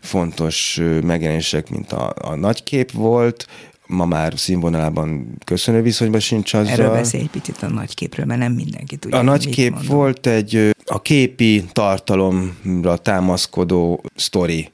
Speaker 3: fontos megjelenések, mint a, a nagykép volt, ma már színvonalában köszönő viszonyban sincs azzal.
Speaker 2: Erről beszélj egy picit a nagyképről, mert nem mindenki tudja.
Speaker 3: A
Speaker 2: hogy
Speaker 3: nagy
Speaker 2: mit
Speaker 3: kép
Speaker 2: mondom.
Speaker 3: volt egy a képi tartalomra támaszkodó sztori.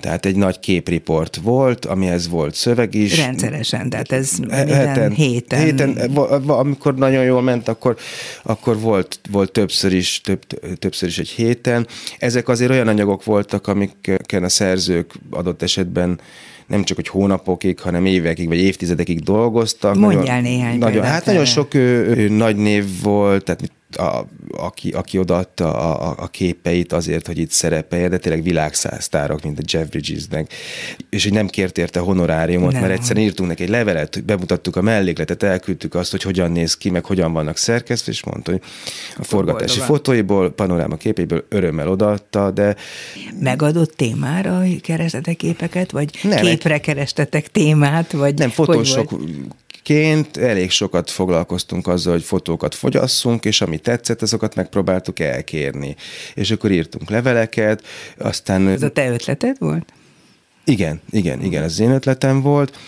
Speaker 3: Tehát egy nagy képriport volt, amihez volt szöveg is.
Speaker 2: Rendszeresen, tehát ez minden héten.
Speaker 3: héten va- amikor nagyon jól ment, akkor, akkor volt, volt többször, is, több, többször is egy héten. Ezek azért olyan anyagok voltak, amiken a szerzők adott esetben nem csak hogy hónapokig, hanem évekig vagy évtizedekig dolgoztak.
Speaker 2: Mondjál
Speaker 3: nagyon,
Speaker 2: néhány
Speaker 3: nagyon, Hát nagyon sok ö, ö, nagy név volt, tehát a, aki, aki odaadta a, a, a képeit azért, hogy itt szerepeljen, de tényleg világszáztárok, mint a Jeff Bridges, meg, és hogy nem kért érte honoráriumot,
Speaker 2: Nem.
Speaker 3: mert egyszerűen írtunk neki egy levelet, bemutattuk a mellékletet, elküldtük azt, hogy hogyan néz ki, meg hogyan vannak szerkesztve, és mondta, hogy a forgatási
Speaker 2: boldogan.
Speaker 3: fotóiból, panoráma képéből örömmel odaadta, de
Speaker 2: Megadott témára kerestetek képeket, vagy
Speaker 3: Nem,
Speaker 2: képre kerestetek témát, vagy
Speaker 3: Nem,
Speaker 2: hogy
Speaker 3: fotósokként elég sokat foglalkoztunk azzal, hogy fotókat fogyasszunk, és ami tetszett, azokat megpróbáltuk elkérni. És akkor írtunk leveleket, aztán...
Speaker 2: Ez a te ötleted volt?
Speaker 3: Igen, igen, igen, ez az én ötletem volt.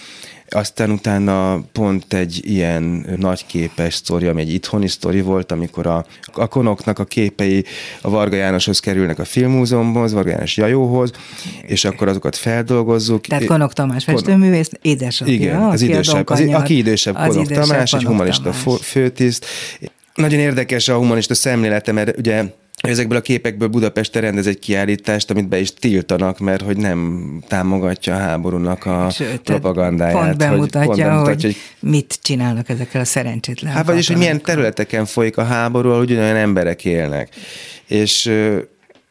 Speaker 3: Aztán utána pont egy ilyen nagyképes sztori, ami egy itthoni sztori volt, amikor a, a konoknak a képei a Varga Jánoshoz kerülnek a filmmúzeumhoz, Varga János Jajóhoz, és akkor azokat feldolgozzuk.
Speaker 2: Tehát Konok Tamás festőművész, édesapja,
Speaker 3: Igen, az idősebb, az, aki idősebb Konok
Speaker 2: idősebb
Speaker 3: Tamás, egy humanista
Speaker 2: Tamás.
Speaker 3: főtiszt. Nagyon érdekes a humanista szemlélete, mert ugye ezekből a képekből Budapesten rendez egy kiállítást, amit be is tiltanak, mert hogy nem támogatja a háborúnak a
Speaker 2: Sőt, tehát
Speaker 3: propagandáját.
Speaker 2: Pont
Speaker 3: hogy-
Speaker 2: bemutatja,
Speaker 3: pont
Speaker 2: hogy,
Speaker 3: bemutatja,
Speaker 2: hogy mit csinálnak ezekkel a szerencsétlen
Speaker 3: Hát vagyis, hogy milyen területeken folyik a háború, ahol ugyanolyan emberek élnek. És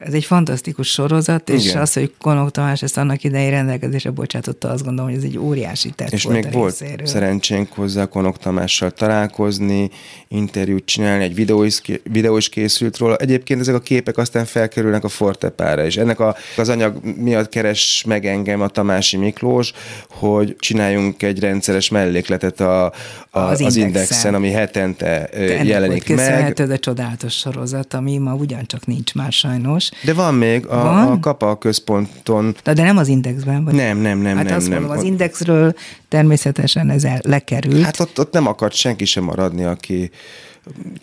Speaker 2: Ez egy fantasztikus sorozat, és
Speaker 3: Igen.
Speaker 2: az, hogy Konok Tamás ezt annak idején rendelkezésre bocsátotta, azt gondolom, hogy ez egy óriási tett
Speaker 3: És
Speaker 2: volt
Speaker 3: még
Speaker 2: a
Speaker 3: volt
Speaker 2: részéről.
Speaker 3: szerencsénk hozzá Konok Tamással találkozni, interjút csinálni, egy videó is, videó is készült róla. Egyébként ezek a képek aztán felkerülnek a Fortepára, és ennek a, az anyag miatt keres meg engem a Tamási Miklós, hogy csináljunk egy rendszeres mellékletet a, a,
Speaker 2: Az
Speaker 3: az,
Speaker 2: Indexen.
Speaker 3: Indexen, ami hetente
Speaker 2: Ennek
Speaker 3: jelenik meg.
Speaker 2: köszönhető, a csodálatos sorozat, ami ma ugyancsak nincs már sajnos.
Speaker 3: De van még a,
Speaker 2: Van?
Speaker 3: a Kapa központon,
Speaker 2: De, de nem az Indexben vagy?
Speaker 3: Nem, nem, nem,
Speaker 2: Hát
Speaker 3: nem,
Speaker 2: azt
Speaker 3: nem.
Speaker 2: mondom, az Indexről természetesen ez el, lekerült.
Speaker 3: Hát ott, ott nem akart senki sem maradni, aki,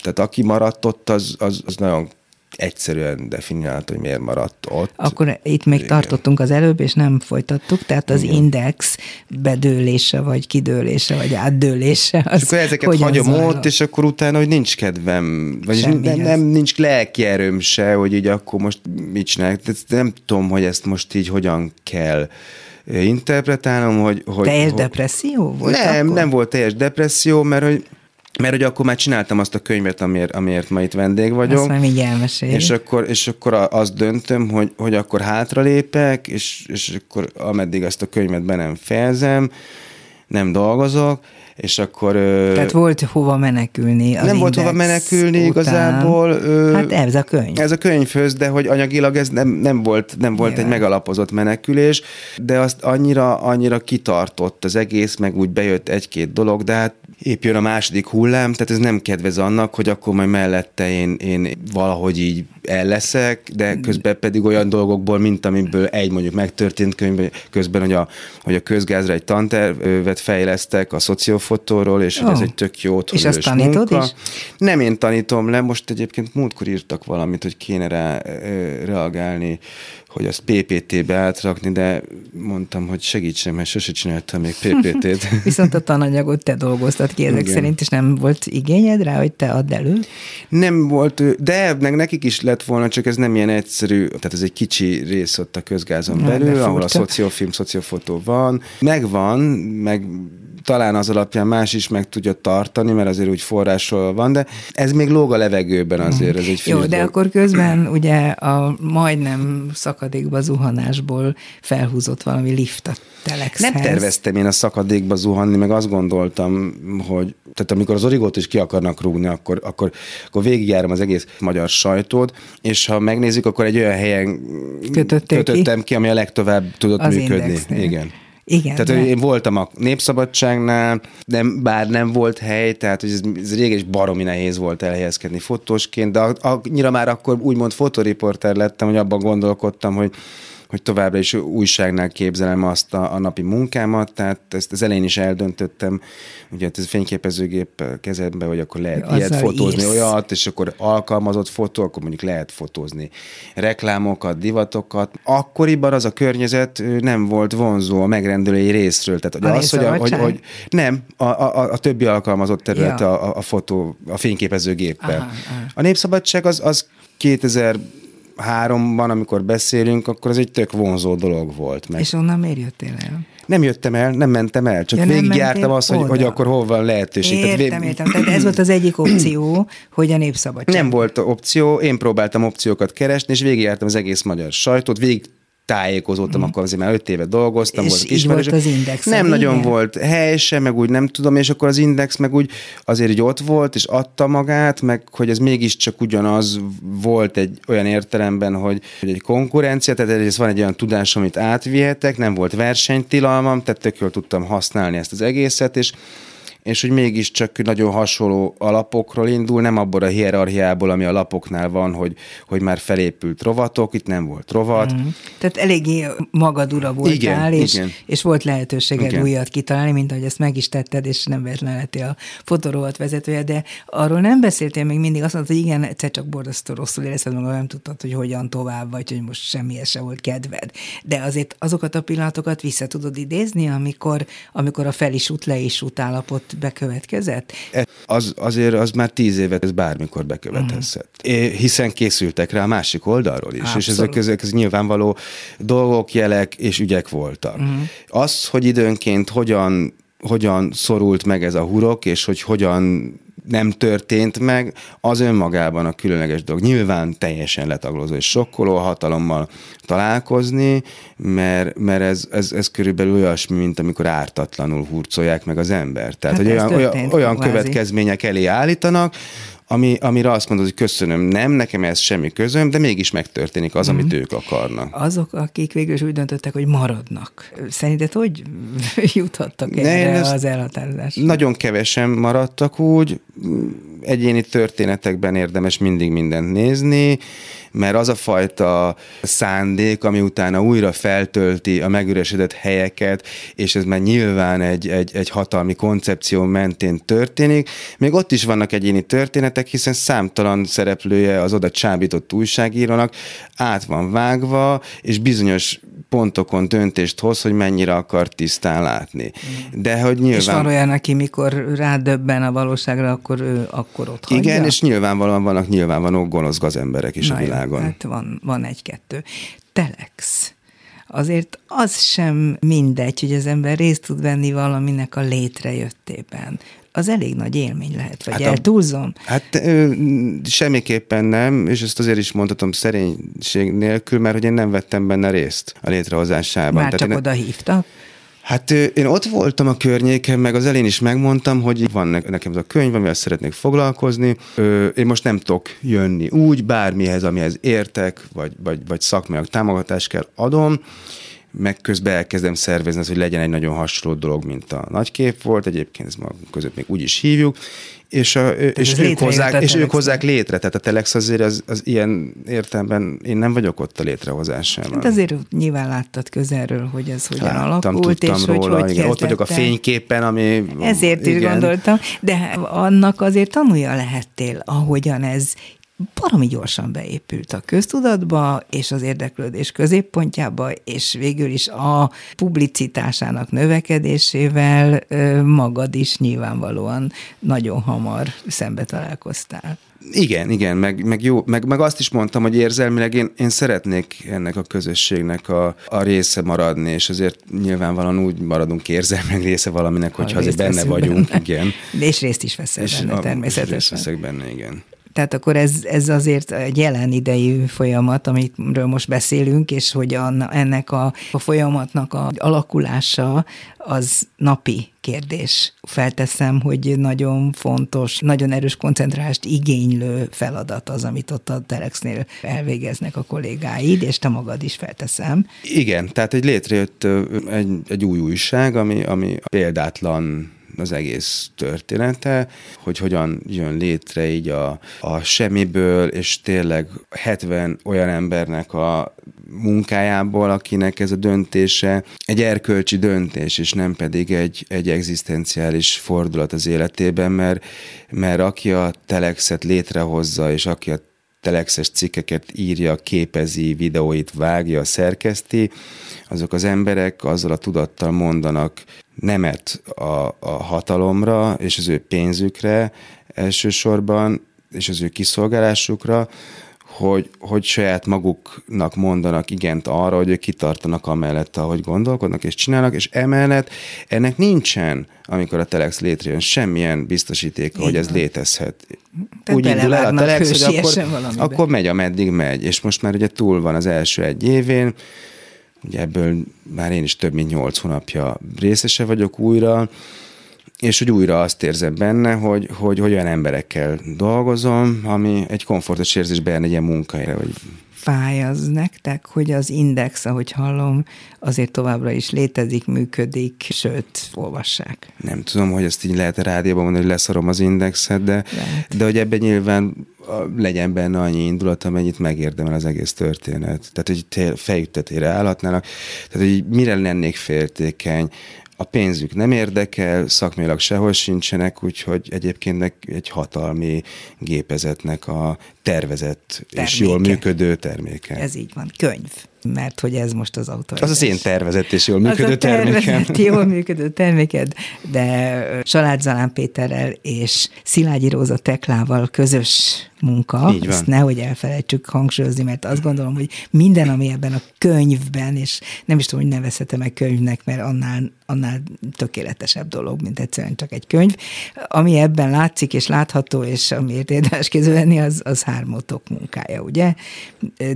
Speaker 3: tehát aki maradt ott, az, az, az nagyon egyszerűen definiálható, hogy miért maradt ott.
Speaker 2: Akkor itt még Igen. tartottunk az előbb, és nem folytattuk, tehát az Igen. index bedőlése, vagy kidőlése, vagy átdőlése.
Speaker 3: Az és akkor ezeket hagyom zajlott? ott, és akkor utána, hogy nincs kedvem, vagy nem, nem, nincs lelki erőm se, hogy így akkor most mit csinálják. Nem tudom, hogy ezt most így hogyan kell interpretálnom, hogy... hogy
Speaker 2: teljes hogy, depresszió volt
Speaker 3: Nem,
Speaker 2: akkor?
Speaker 3: nem volt teljes depresszió, mert hogy mert hogy akkor már csináltam azt a könyvet, amiért, amiért ma itt vendég vagyok. Azt
Speaker 2: már mindjárt elmesél.
Speaker 3: És akkor, és akkor azt döntöm, hogy, hogy akkor hátralépek, és, és akkor ameddig azt a könyvet be nem fejezem, nem dolgozok, és akkor...
Speaker 2: Tehát volt hova menekülni az
Speaker 3: Nem volt hova menekülni után. igazából.
Speaker 2: Hát ez a könyv.
Speaker 3: Ez a könyvhöz, de hogy anyagilag ez nem, nem volt, nem volt egy megalapozott menekülés, de azt annyira, annyira kitartott az egész, meg úgy bejött egy-két dolog, de hát épp jön a második hullám, tehát ez nem kedvez annak, hogy akkor majd mellette én, én valahogy így el leszek, de közben pedig olyan dolgokból, mint amiből egy mondjuk megtörtént könyv, közben, hogy a, hogy a közgázra egy tantervet fejlesztek a szociofotóról, és oh. hogy ez egy tök jó
Speaker 2: És azt tanítod munka. is?
Speaker 3: Nem én tanítom le, most egyébként múltkor írtak valamit, hogy kéne rá reagálni hogy azt PPT-be átrakni, de mondtam, hogy segítsem, mert sose csináltam még PPT-t.
Speaker 2: Viszont a tananyagot te dolgoztad ki ezek Igen. szerint, és nem volt igényed rá, hogy te add elő?
Speaker 3: Nem volt, de meg nekik is lett volna, csak ez nem ilyen egyszerű, tehát ez egy kicsi rész ott a közgázon belül, ahol a szociofilm, szociofotó van. Megvan, meg talán az alapján más is meg tudja tartani, mert azért úgy forrásról van, de ez még lóg a levegőben azért, ez egy
Speaker 2: Jó, de dolog. akkor közben ugye a majdnem szakadékba zuhanásból felhúzott valami lift a telexhez.
Speaker 3: Nem terveztem én a szakadékba zuhanni, meg azt gondoltam, hogy tehát amikor az origót is ki akarnak rúgni, akkor, akkor, akkor végigjárom az egész magyar sajtót, és ha megnézzük, akkor egy olyan helyen kötöttem ki, ki ami a legtovább tudott az működni. Indexnél. Igen.
Speaker 2: Igen.
Speaker 3: Tehát de... én voltam a Népszabadságnál, de bár nem volt hely, tehát hogy ez, ez régen is baromi nehéz volt elhelyezkedni fotósként, de annyira már akkor úgymond fotoriporter lettem, hogy abban gondolkodtam, hogy hogy továbbra is újságnál képzelem azt a, a napi munkámat, tehát ezt az elején is eldöntöttem, ugye hát ez fényképezőgép kezedbe, hogy akkor lehet Azzal ilyet fotózni, írsz. olyat, és akkor alkalmazott fotó, akkor mondjuk lehet fotózni reklámokat, divatokat. Akkoriban az a környezet nem volt vonzó a megrendelői részről, tehát a az, hogy, a, hogy, hogy nem, a, a, a többi alkalmazott terület ja. a, a fotó, a fényképezőgéppel. Aha, aha. A népszabadság az, az 2000 háromban, amikor beszélünk, akkor ez egy tök vonzó dolog volt.
Speaker 2: Meg. És onnan miért jöttél el?
Speaker 3: Nem jöttem el, nem mentem el, csak ja, végigjártam azt, hogy, hogy akkor hol van lehetőség.
Speaker 2: Értem, Tehát vég... értem. Tehát ez volt az egyik opció, hogy a népszabadság.
Speaker 3: Nem volt opció, én próbáltam opciókat keresni, és végigjártam az egész magyar sajtót, végig tájékozódtam, mm. akkor azért már öt éve dolgoztam,
Speaker 2: és volt ismerős. Volt az index.
Speaker 3: Nem igen? nagyon volt hely se, meg úgy nem tudom, és akkor az index meg úgy azért így ott volt, és adta magát, meg hogy ez mégiscsak ugyanaz volt egy olyan értelemben, hogy, hogy egy konkurencia, tehát ez van egy olyan tudás, amit átvihetek, nem volt versenytilalmam, tehát tök jól tudtam használni ezt az egészet, és és hogy mégiscsak nagyon hasonló alapokról indul, nem abból a hierarchiából, ami a lapoknál van, hogy, hogy már felépült rovatok, itt nem volt rovat. Mm.
Speaker 2: Tehát eléggé magad ura voltál, igen, és, igen. és volt lehetőséged igen. újat kitalálni, mint ahogy ezt meg is tetted, és nem véletlenül lettél a fotorovat vezetője, de arról nem beszéltél még mindig, azt mondtad, hogy igen, egyszer csak borzasztó rosszul érezted magad, nem tudtad, hogy hogyan tovább, vagy hogy most semmi se volt kedved. De azért azokat a pillanatokat vissza tudod idézni, amikor, amikor a fel is út, le is út állapot bekövetkezett?
Speaker 3: E, az, azért az már tíz évet ez bármikor bekövetkezett. Uh-huh. Hiszen készültek rá a másik oldalról is, Abszolút. és ezek, ezek ez nyilvánvaló dolgok, jelek és ügyek voltak. Uh-huh. Az, hogy időnként hogyan hogyan szorult meg ez a hurok, és hogy hogyan nem történt meg, az önmagában a különleges dolog. Nyilván teljesen letaglózó és sokkoló hatalommal találkozni, mert, mert ez, ez, ez körülbelül olyasmi, mint amikor ártatlanul hurcolják meg az ember. Tehát, hát hogy olyan, olyan, olyan következmények elé állítanak, ami, amire azt mondod, hogy köszönöm, nem, nekem ez semmi közöm, de mégis megtörténik az, mm. amit mhm. ők akarnak.
Speaker 2: Azok, akik végül is úgy döntöttek, hogy maradnak. Szerinted hogy juthattak erre az elhatározásra?
Speaker 3: Nagyon kevesen maradtak úgy, egyéni történetekben érdemes mindig mindent nézni, mert az a fajta szándék, ami utána újra feltölti a megüresedett helyeket, és ez már nyilván egy, egy, egy hatalmi koncepció mentén történik. Még ott is vannak egyéni történetek, hiszen számtalan szereplője az oda csábított újságírónak át van vágva, és bizonyos pontokon döntést hoz, hogy mennyire akar tisztán látni. De hogy nyilván... És
Speaker 2: van olyan, aki mikor rádöbben a valóságra, akkor ő akkor ott
Speaker 3: hagyja? Igen, és nyilvánvalóan vannak nyilvánvaló gonosz gazemberek is Na a világon.
Speaker 2: Jó, hát van, van egy-kettő. Telex azért az sem mindegy, hogy az ember részt tud venni valaminek a létrejöttében az elég nagy élmény lehet, vagy hát eltúlzom?
Speaker 3: A, hát ö, semmiképpen nem, és ezt azért is mondhatom szerénység nélkül, mert hogy én nem vettem benne részt a létrehozásában.
Speaker 2: Már Tehát csak én, oda hívtak?
Speaker 3: Hát én ott voltam a környéken, meg az elén is megmondtam, hogy van nekem ez a könyv, amivel szeretnék foglalkozni. Én most nem tudok jönni úgy, bármihez, amihez értek, vagy, vagy, vagy szakmaiak támogatást kell adom, meg közben elkezdem szervezni, hogy legyen egy nagyon hasonló dolog, mint a nagykép volt, egyébként ez magunk között még úgy is hívjuk, és, a, és, ők hozzák, és ők hozzák létre, tehát a Telex azért az, az ilyen értelemben, én nem vagyok ott a létrehozásában. Hát
Speaker 2: azért nyilván láttad közelről, hogy ez hogyan Láttam, alakult, és róla, hogy hogy
Speaker 3: igen, Ott vagyok a fényképen, ami...
Speaker 2: Ezért igen. is gondoltam, de annak azért tanulja lehettél, ahogyan ez baromi gyorsan beépült a köztudatba, és az érdeklődés középpontjába, és végül is a publicitásának növekedésével magad is nyilvánvalóan nagyon hamar szembe találkoztál.
Speaker 3: Igen, igen, meg, meg jó, meg, meg azt is mondtam, hogy érzelmileg én, én szeretnék ennek a közösségnek a, a része maradni, és azért nyilvánvalóan úgy maradunk érzelmileg része valaminek, hogyha azért benne vagyunk, benne. igen.
Speaker 2: És részt is veszel és benne, természetesen. És részt
Speaker 3: veszek benne, igen.
Speaker 2: Tehát akkor ez, ez azért egy jelen idejű folyamat, amiről most beszélünk, és hogy a, ennek a, a folyamatnak a alakulása az napi kérdés. Felteszem, hogy nagyon fontos, nagyon erős koncentrálást igénylő feladat az, amit ott a Telexnél elvégeznek a kollégáid, és te magad is felteszem.
Speaker 3: Igen, tehát egy létrejött egy, egy új újság, ami, ami példátlan az egész története, hogy hogyan jön létre így a, a semmiből, és tényleg 70 olyan embernek a munkájából, akinek ez a döntése egy erkölcsi döntés, és nem pedig egy, egy egzisztenciális fordulat az életében, mert, mert aki a telexet létrehozza, és aki a telexes cikkeket írja, képezi, videóit vágja, szerkeszti, azok az emberek azzal a tudattal mondanak nemet a, a hatalomra és az ő pénzükre elsősorban, és az ő kiszolgálásukra, hogy, hogy saját maguknak mondanak igent arra, hogy ők kitartanak amellett, ahogy gondolkodnak és csinálnak, és emellett ennek nincsen, amikor a Telex létrejön, semmilyen biztosítéka, hogy ez létezhet.
Speaker 2: Tehát Úgy indul el a Telex, hogy
Speaker 3: akkor, akkor megy, ameddig megy, és most már ugye túl van az első egy évén, Ugye ebből már én is több mint nyolc hónapja részese vagyok újra, és hogy újra azt érzem benne, hogy, hogy, hogy olyan emberekkel dolgozom, ami egy komfortos érzés bejön egy ilyen munkahelyre, vagy
Speaker 2: fáj az nektek, hogy az index, ahogy hallom, azért továbbra is létezik, működik, sőt, olvassák.
Speaker 3: Nem tudom, hogy ezt így lehet a rádióban mondani, hogy leszarom az indexet, de, de hogy ebben nyilván legyen benne annyi indulat, amennyit megérdemel az egész történet. Tehát, hogy fejüttetére állhatnának. Tehát, hogy mire lennék féltékeny, a pénzük nem érdekel, szakmailag sehol sincsenek, úgyhogy egyébként egy hatalmi gépezetnek a tervezett terméke. és jól működő terméke.
Speaker 2: Ez így van. Könyv mert hogy ez most az autó.
Speaker 3: Az az én tervezett és jól működő az a termékem.
Speaker 2: jól működő terméked, de Salád Zalán Péterrel és Szilágyi Róza Teklával közös munka, Így van. ezt nehogy elfelejtsük hangsúlyozni, mert azt gondolom, hogy minden, ami ebben a könyvben, és nem is tudom, hogy nevezhetem meg könyvnek, mert annál, annál tökéletesebb dolog, mint egyszerűen csak egy könyv, ami ebben látszik és látható, és amiért érdemes kézülni, az, az hármotok munkája, ugye?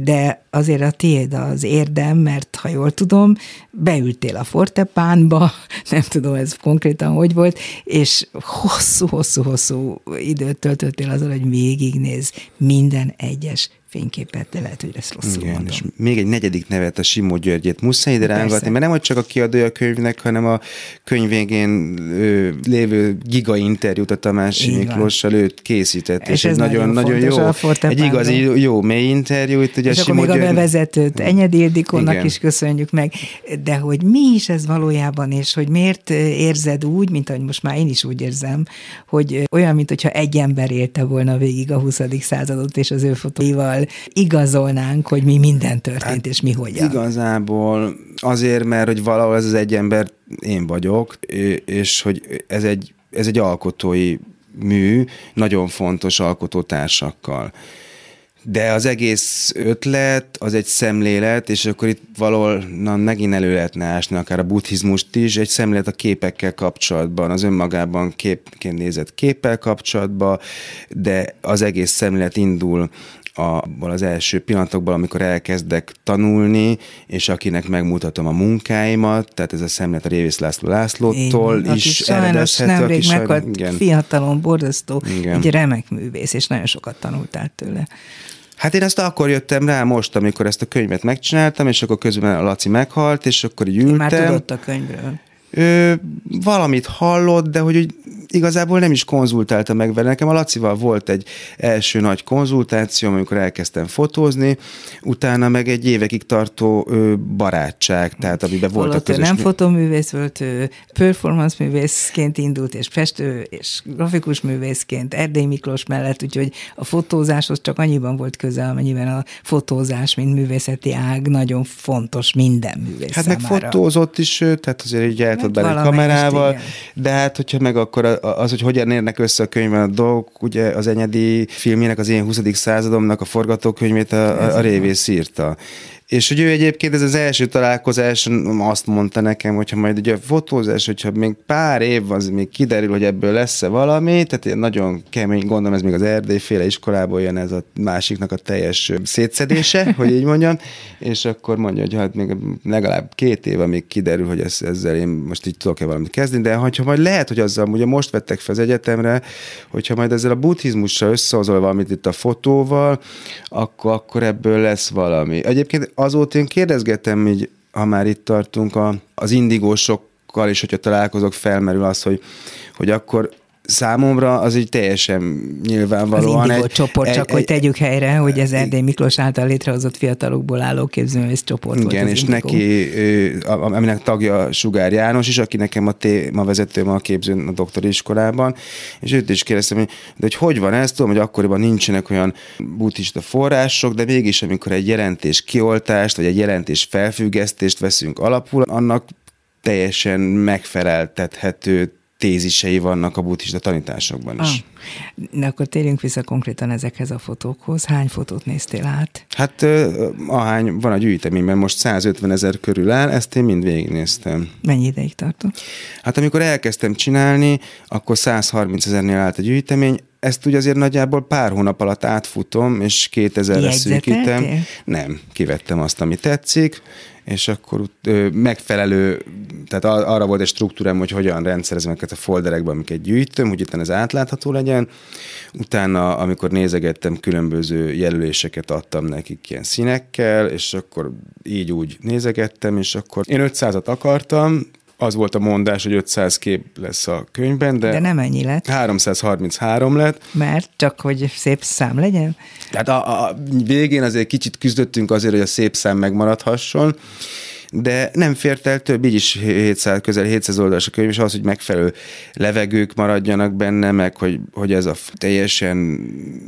Speaker 2: De azért a tiéd az érdem, mert ha jól tudom, beültél a fortepánba, nem tudom ez konkrétan hogy volt, és hosszú-hosszú-hosszú időt töltöttél azon, hogy végignéz minden egyes fényképet, de lehet, hogy ezt rosszul
Speaker 3: Igen,
Speaker 2: mondom.
Speaker 3: és még egy negyedik nevet, a Simó Györgyét muszáj ide rángatni, mert nem hogy csak a kiadója a könyvnek, hanem a könyv végén lévő giga interjút a Tamási
Speaker 2: van.
Speaker 3: Miklóssal őt készített,
Speaker 2: És
Speaker 3: és,
Speaker 2: ez
Speaker 3: nagyon,
Speaker 2: nagyon
Speaker 3: nagyon jó,
Speaker 2: a
Speaker 3: egy igazi jó mély interjú, itt ugye
Speaker 2: És akkor
Speaker 3: Simó
Speaker 2: még a
Speaker 3: György-
Speaker 2: bevezetőt Enyedi Ildikónak
Speaker 3: Igen.
Speaker 2: is köszönjük meg, de hogy mi is ez valójában, és hogy miért érzed úgy, mint ahogy most már én is úgy érzem, hogy olyan, mint hogyha egy ember élte volna végig a 20. századot, és az ő fotóival igazolnánk, hogy mi minden történt,
Speaker 3: Hát
Speaker 2: és mi hogyan.
Speaker 3: Igazából azért, mert hogy valahol ez az egy ember én vagyok, és- és hogy ez egy, ez egy alkotói mű, nagyon fontos alkotótársakkal. De az egész ötlet, az egy szemlélet, és akkor itt valahol na, megint elő lehetne ásni akár a buddhizmust is, egy szemlélet a képekkel kapcsolatban, az önmagában képként nézett képpel kapcsolatban, de az egész szemlélet indul abból az első pillanatokból, amikor elkezdek tanulni, és akinek megmutatom a munkáimat, tehát ez a szemlélet a Révész László Lászlótól
Speaker 2: van,
Speaker 3: is eredezhető.
Speaker 2: nemrég
Speaker 3: aki
Speaker 2: meghalt
Speaker 3: igen.
Speaker 2: fiatalon, borzasztó,
Speaker 3: Igen.
Speaker 2: egy remek művész, és nagyon sokat tanultál tőle.
Speaker 3: Hát én ezt akkor jöttem rá most, amikor ezt a könyvet megcsináltam, és akkor közben a Laci meghalt, és akkor így ültem.
Speaker 2: Már tudott a könyvről.
Speaker 3: Ö, valamit hallott, de hogy úgy igazából nem is konzultálta meg vele. Nekem a Lacival volt egy első nagy konzultáció, amikor elkezdtem fotózni, utána meg egy évekig tartó ö, barátság, tehát amiben volt a
Speaker 2: Holott ő
Speaker 3: közös...
Speaker 2: nem fotoművész volt, ő performance művészként indult, és festő, és grafikus művészként Erdély Miklós mellett, úgyhogy a fotózáshoz csak annyiban volt köze, amennyiben a fotózás, mint művészeti ág nagyon fontos minden művész
Speaker 3: Hát meg
Speaker 2: számára.
Speaker 3: fotózott is, ő, tehát azért így el tud
Speaker 2: Meg
Speaker 3: bele
Speaker 2: valamelyest,
Speaker 3: kamerával,
Speaker 2: igen.
Speaker 3: de hát hogyha meg akkor az, hogy hogyan érnek össze a könyvben a dolgok, ugye az Enyedi filmjének, az én 20. századomnak a forgatókönyvét a, a, a Révész írta. És hogy ő egyébként ez az első találkozás azt mondta nekem, hogyha majd ugye a fotózás, hogyha még pár év az még kiderül, hogy ebből lesz-e valami, tehát ilyen nagyon kemény, gondolom ez még az erdélyféle iskolából jön ez a másiknak a teljes szétszedése, hogy így mondjam, és akkor mondja, hogy hát még legalább két év, amíg kiderül, hogy ez, ezzel én most így tudok-e valamit kezdeni, de hogyha majd lehet, hogy azzal, ugye most vettek fel az egyetemre, hogyha majd ezzel a buddhizmussal összehozol valamit itt a fotóval, akkor, akkor ebből lesz valami. Egyébként azóta én kérdezgetem, így, ha már itt tartunk, a, az indigósokkal is, hogyha találkozok, felmerül az, hogy, hogy akkor számomra az így teljesen
Speaker 2: Az
Speaker 3: nyilvánvalóan
Speaker 2: Indigo
Speaker 3: egy,
Speaker 2: csoport,
Speaker 3: egy,
Speaker 2: csak hogy
Speaker 3: egy,
Speaker 2: tegyük helyre, hogy ez Erdély Miklós által létrehozott fiatalokból álló képzőművész csoport volt
Speaker 3: igen,
Speaker 2: az
Speaker 3: és
Speaker 2: Indigo.
Speaker 3: neki, aminek tagja Sugár János is, aki nekem a témavezetőm a képzőn a doktori iskolában, és őt is kérdeztem, hogy, de hogy hogy van ez, tudom, hogy akkoriban nincsenek olyan buddhista források, de mégis amikor egy jelentés kioltást, vagy egy jelentés felfüggesztést veszünk alapul, annak teljesen megfeleltethető tézisei vannak a buddhista tanításokban is.
Speaker 2: Ah, de akkor térjünk vissza konkrétan ezekhez a fotókhoz. Hány fotót néztél át?
Speaker 3: Hát ahány van a gyűjteményben, most 150 ezer körül áll, ezt én mind végignéztem.
Speaker 2: Mennyi ideig tartott?
Speaker 3: Hát amikor elkezdtem csinálni, akkor 130 ezernél állt a gyűjtemény, ezt ugye azért nagyjából pár hónap alatt átfutom, és 2000-re
Speaker 2: Jegyzeteltél?
Speaker 3: szűkítem. Nem, kivettem azt, ami tetszik, és akkor ö, megfelelő, tehát ar- arra volt egy struktúrám, hogy hogyan rendszerezem ezeket a folderekbe, amiket gyűjtöm, hogy utána ez átlátható legyen. Utána, amikor nézegettem, különböző jelöléseket adtam nekik ilyen színekkel, és akkor így úgy nézegettem, és akkor én 500-at akartam, az volt a mondás, hogy 500 kép lesz a könyvben, de,
Speaker 2: De nem ennyi lett,
Speaker 3: 333 lett.
Speaker 2: mert csak hogy szép szám legyen.
Speaker 3: Tehát a, a végén azért kicsit küzdöttünk azért, hogy a szép szám megmaradhasson, de nem fért el több, így is 700, közel 700 oldalas a könyv, és az, hogy megfelelő levegők maradjanak benne, meg hogy, hogy ez a teljesen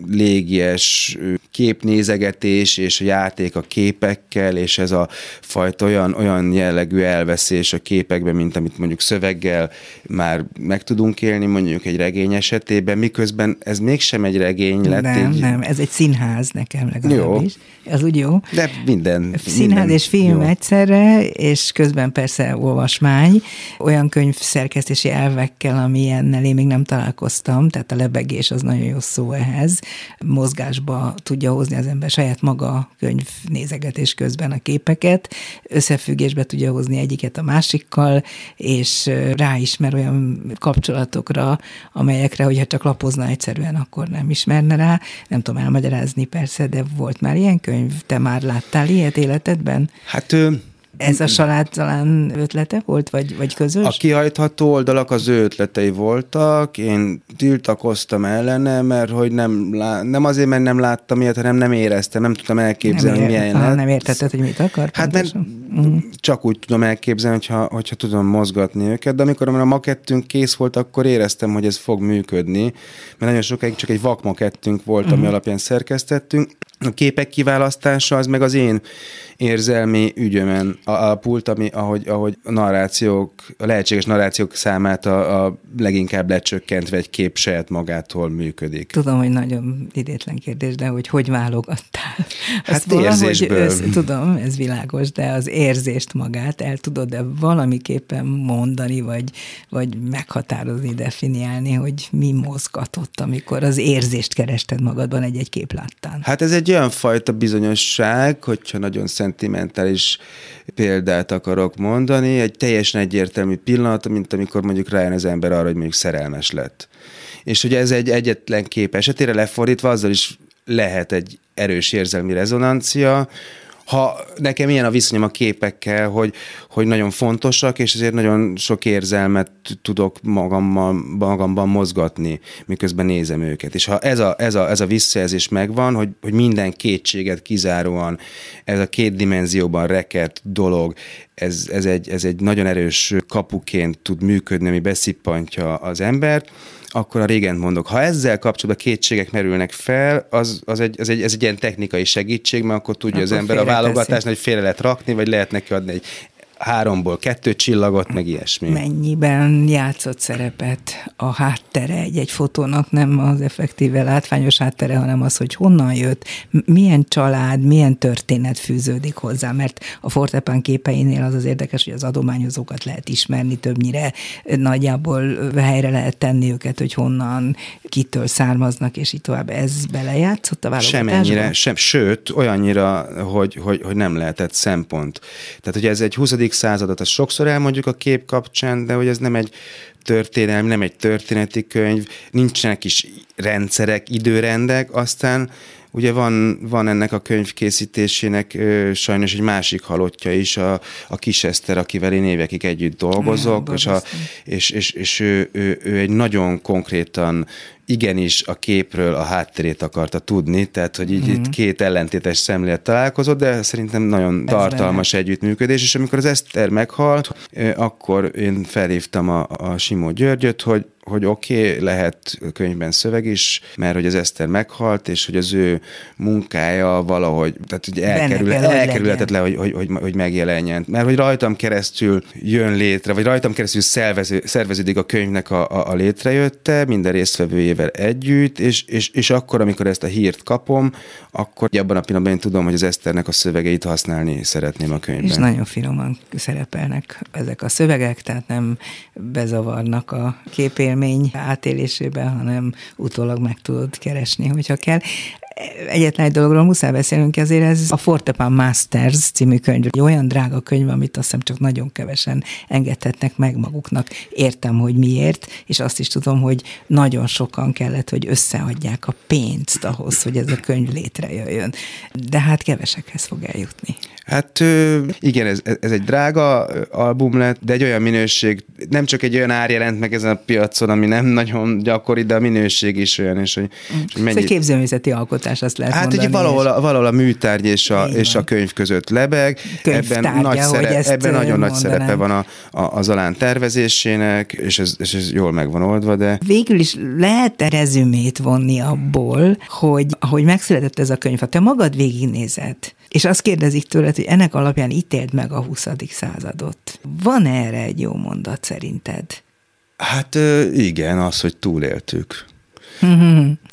Speaker 3: légies képnézegetés, és a játék a képekkel, és ez a fajta olyan, olyan jellegű elveszés a képekben, mint amit mondjuk szöveggel már meg tudunk élni, mondjuk egy regény esetében, miközben ez mégsem egy regény lett.
Speaker 2: nem,
Speaker 3: egy,
Speaker 2: nem, ez egy színház nekem legalábbis. Az úgy jó.
Speaker 3: De minden.
Speaker 2: Színház
Speaker 3: minden
Speaker 2: és film
Speaker 3: jó.
Speaker 2: egyszerre, és közben persze olvasmány, olyan könyvszerkesztési elvekkel, ami ilyennel én még nem találkoztam, tehát a lebegés az nagyon jó szó ehhez. Mozgásba tudja hozni az ember saját maga könyv nézegetés közben a képeket, összefüggésbe tudja hozni egyiket a másikkal, és ráismer olyan kapcsolatokra, amelyekre, hogyha csak lapozna egyszerűen, akkor nem ismerne rá. Nem tudom elmagyarázni persze, de volt már ilyen könyv? Te már láttál ilyet életedben?
Speaker 3: Hát
Speaker 2: ez a család talán ötlete volt, vagy, vagy közös?
Speaker 3: A kihajtható oldalak az ő ötletei voltak, én tiltakoztam ellene, mert hogy nem, lá... nem azért, mert nem láttam ilyet, hanem nem éreztem, nem tudtam elképzelni,
Speaker 2: nem
Speaker 3: ér... milyen
Speaker 2: lett. Nem értetted, hogy mit akar?
Speaker 3: Hát mert uh-huh. csak úgy tudom elképzelni, hogyha, hogyha tudom mozgatni őket, de amikor a makettünk kész volt, akkor éreztem, hogy ez fog működni, mert nagyon sokáig csak egy vakmakettünk volt, uh-huh. ami mhm. alapján szerkesztettünk. A képek kiválasztása az meg az én érzelmi ügyömen a, a pult, ami, ahogy, ahogy a narrációk, a lehetséges narrációk számát a, a leginkább lecsökkentve egy kép saját magától működik.
Speaker 2: Tudom, hogy nagyon idétlen kérdés, de hogy hogy válogattál?
Speaker 3: Hát Azt érzésből. Össz,
Speaker 2: tudom, ez világos, de az érzést magát el tudod de valamiképpen mondani, vagy, vagy meghatározni, definiálni, hogy mi mozgatott, amikor az érzést kerested magadban egy-egy kép láttán?
Speaker 3: Hát ez egy olyan fajta bizonyosság, hogyha nagyon szentimentális példát akarok mondani, egy teljesen egyértelmű pillanat, mint amikor mondjuk rájön az ember arra, hogy mondjuk szerelmes lett. És ugye ez egy egyetlen kép esetére lefordítva, azzal is lehet egy erős érzelmi rezonancia, ha nekem ilyen a viszonyom a képekkel, hogy, hogy nagyon fontosak, és ezért nagyon sok érzelmet tudok magammal, magamban mozgatni, miközben nézem őket. És ha ez a, ez a, ez a visszajelzés megvan, hogy, hogy minden kétséget kizáróan ez a két dimenzióban rekert dolog, ez, ez, egy, ez egy nagyon erős kapuként tud működni, ami beszippantja az embert, akkor a régen mondok. Ha ezzel kapcsolatban kétségek merülnek fel, az, az egy, az egy, ez egy ilyen technikai segítség, mert akkor tudja akkor az ember a válogatásnál, hogy félre lehet rakni, vagy lehet neki adni egy háromból kettő csillagot, meg ilyesmi.
Speaker 2: Mennyiben játszott szerepet a háttere egy-egy fotónak, nem az effektíve látványos háttere, hanem az, hogy honnan jött, milyen család, milyen történet fűződik hozzá, mert a Fortepán képeinél az az érdekes, hogy az adományozókat lehet ismerni többnyire, nagyjából helyre lehet tenni őket, hogy honnan, kitől származnak, és így tovább. Ez belejátszott a válogatásban?
Speaker 3: Semennyire, sem, sőt, olyannyira, hogy, hogy, hogy nem lehetett szempont. Tehát, hogy ez egy 20 századot, azt sokszor elmondjuk a kép kapcsán, de hogy ez nem egy történelmi, nem egy történeti könyv, nincsenek is rendszerek, időrendek, aztán Ugye van, van ennek a könyv készítésének ö, sajnos egy másik halottja is, a, a kis Eszter, akivel én évekig együtt dolgozok, és, a, és, és, és ő, ő, ő egy nagyon konkrétan igenis a képről a hátterét akarta tudni, tehát hogy így mm-hmm. itt két ellentétes szemlélet találkozott, de szerintem nagyon Ez tartalmas benne. együttműködés, és amikor az Eszter meghalt, akkor én felhívtam a, a Simó Györgyöt, hogy hogy oké, okay, lehet könyvben szöveg is, mert hogy az Eszter meghalt, és hogy az ő munkája valahogy, tehát hogy elkerül, kell, elkerülhetetlen, hogy, hogy, hogy, hogy megjelenjen. Mert hogy rajtam keresztül jön létre, vagy rajtam keresztül szervező, szerveződik a könyvnek a, a, a létrejötte, minden résztvevőjével együtt, és, és, és akkor, amikor ezt a hírt kapom, akkor abban a pillanatban én tudom, hogy az Eszternek a szövegeit használni szeretném a könyvben.
Speaker 2: És nagyon finoman szerepelnek ezek a szövegek, tehát nem bezavarnak a képén élmény átélésében, hanem utólag meg tudod keresni, hogyha kell. Egyetlen egy dologról muszáj beszélnünk, ezért ez a Fortepan Masters című könyv, egy olyan drága könyv, amit azt hiszem csak nagyon kevesen engedhetnek meg maguknak. Értem, hogy miért, és azt is tudom, hogy nagyon sokan kellett, hogy összeadják a pénzt ahhoz, hogy ez a könyv létrejöjjön. De hát kevesekhez fog eljutni.
Speaker 3: Hát igen, ez, ez egy drága album lett, de egy olyan minőség, nem csak egy olyan ár jelent meg ezen a piacon, ami nem nagyon gyakori, de a minőség is olyan. És hogy,
Speaker 2: mm. és hogy mennyi... Ez egy képzőművészeti alkotás, azt lehet
Speaker 3: Hát ugye valahol, a, valahol a műtárgy és a, és a könyv között lebeg. Ebben, nagy szerep, ebben nagyon nagy szerepe van a, a, a Zalán tervezésének, és ez, és ez jól meg van oldva, de...
Speaker 2: Végül is lehet-e rezümét vonni abból, hogy ahogy megszületett ez a könyv, ha te magad végignézed, és azt kérdezik tőled, hogy ennek alapján ítéld meg a 20. századot. Van erre egy jó mondat szerinted?
Speaker 3: Hát igen, az, hogy túléltük.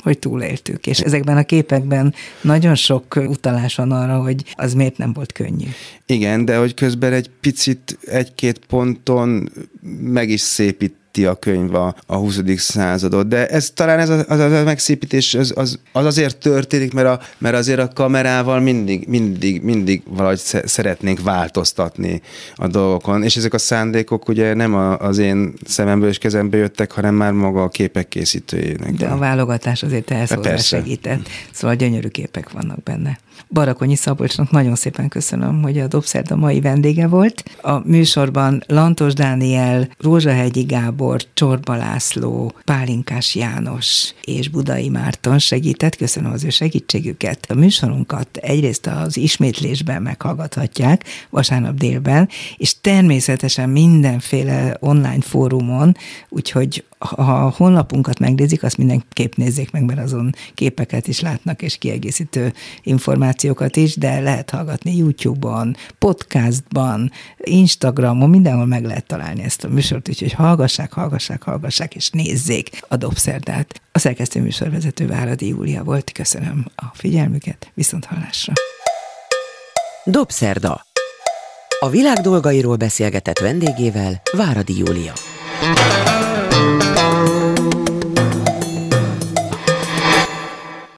Speaker 2: hogy túléltük. És ezekben a képekben nagyon sok utalás van arra, hogy az miért nem volt könnyű.
Speaker 3: Igen, de hogy közben egy picit egy-két ponton meg is szépít a könyv a, a 20. századot, de ez talán ez a, az, a megszépítés az, az, az azért történik, mert, a, mert azért a kamerával mindig, mindig, mindig valahogy szeretnénk változtatni a dolgokon, és ezek a szándékok ugye nem a, az én szememből és kezemből jöttek, hanem már maga a képek készítőjének.
Speaker 2: De a válogatás azért elszólva segített, szóval gyönyörű képek vannak benne. Barakonyi Szabolcsnak nagyon szépen köszönöm, hogy a Dobszerda mai vendége volt. A műsorban Lantos Dániel, Rózsahegyi Gábor, Csorba László, Pálinkás János és Budai Márton segített. Köszönöm az ő segítségüket. A műsorunkat egyrészt az ismétlésben meghallgathatják vasárnap délben, és természetesen mindenféle online fórumon, úgyhogy ha a honlapunkat megnézik, azt mindenképp nézzék meg, mert azon képeket is látnak, és kiegészítő információkat is, de lehet hallgatni YouTube-on, podcastban, Instagramon, mindenhol meg lehet találni ezt a műsort, úgyhogy hallgassák, hallgassák, hallgassák, és nézzék a Dobszerdát. A szerkesztő műsorvezető Váradi Júlia volt. Köszönöm a figyelmüket, viszont hallásra.
Speaker 1: Dobszerda. A világ dolgairól beszélgetett vendégével Váradi Júlia.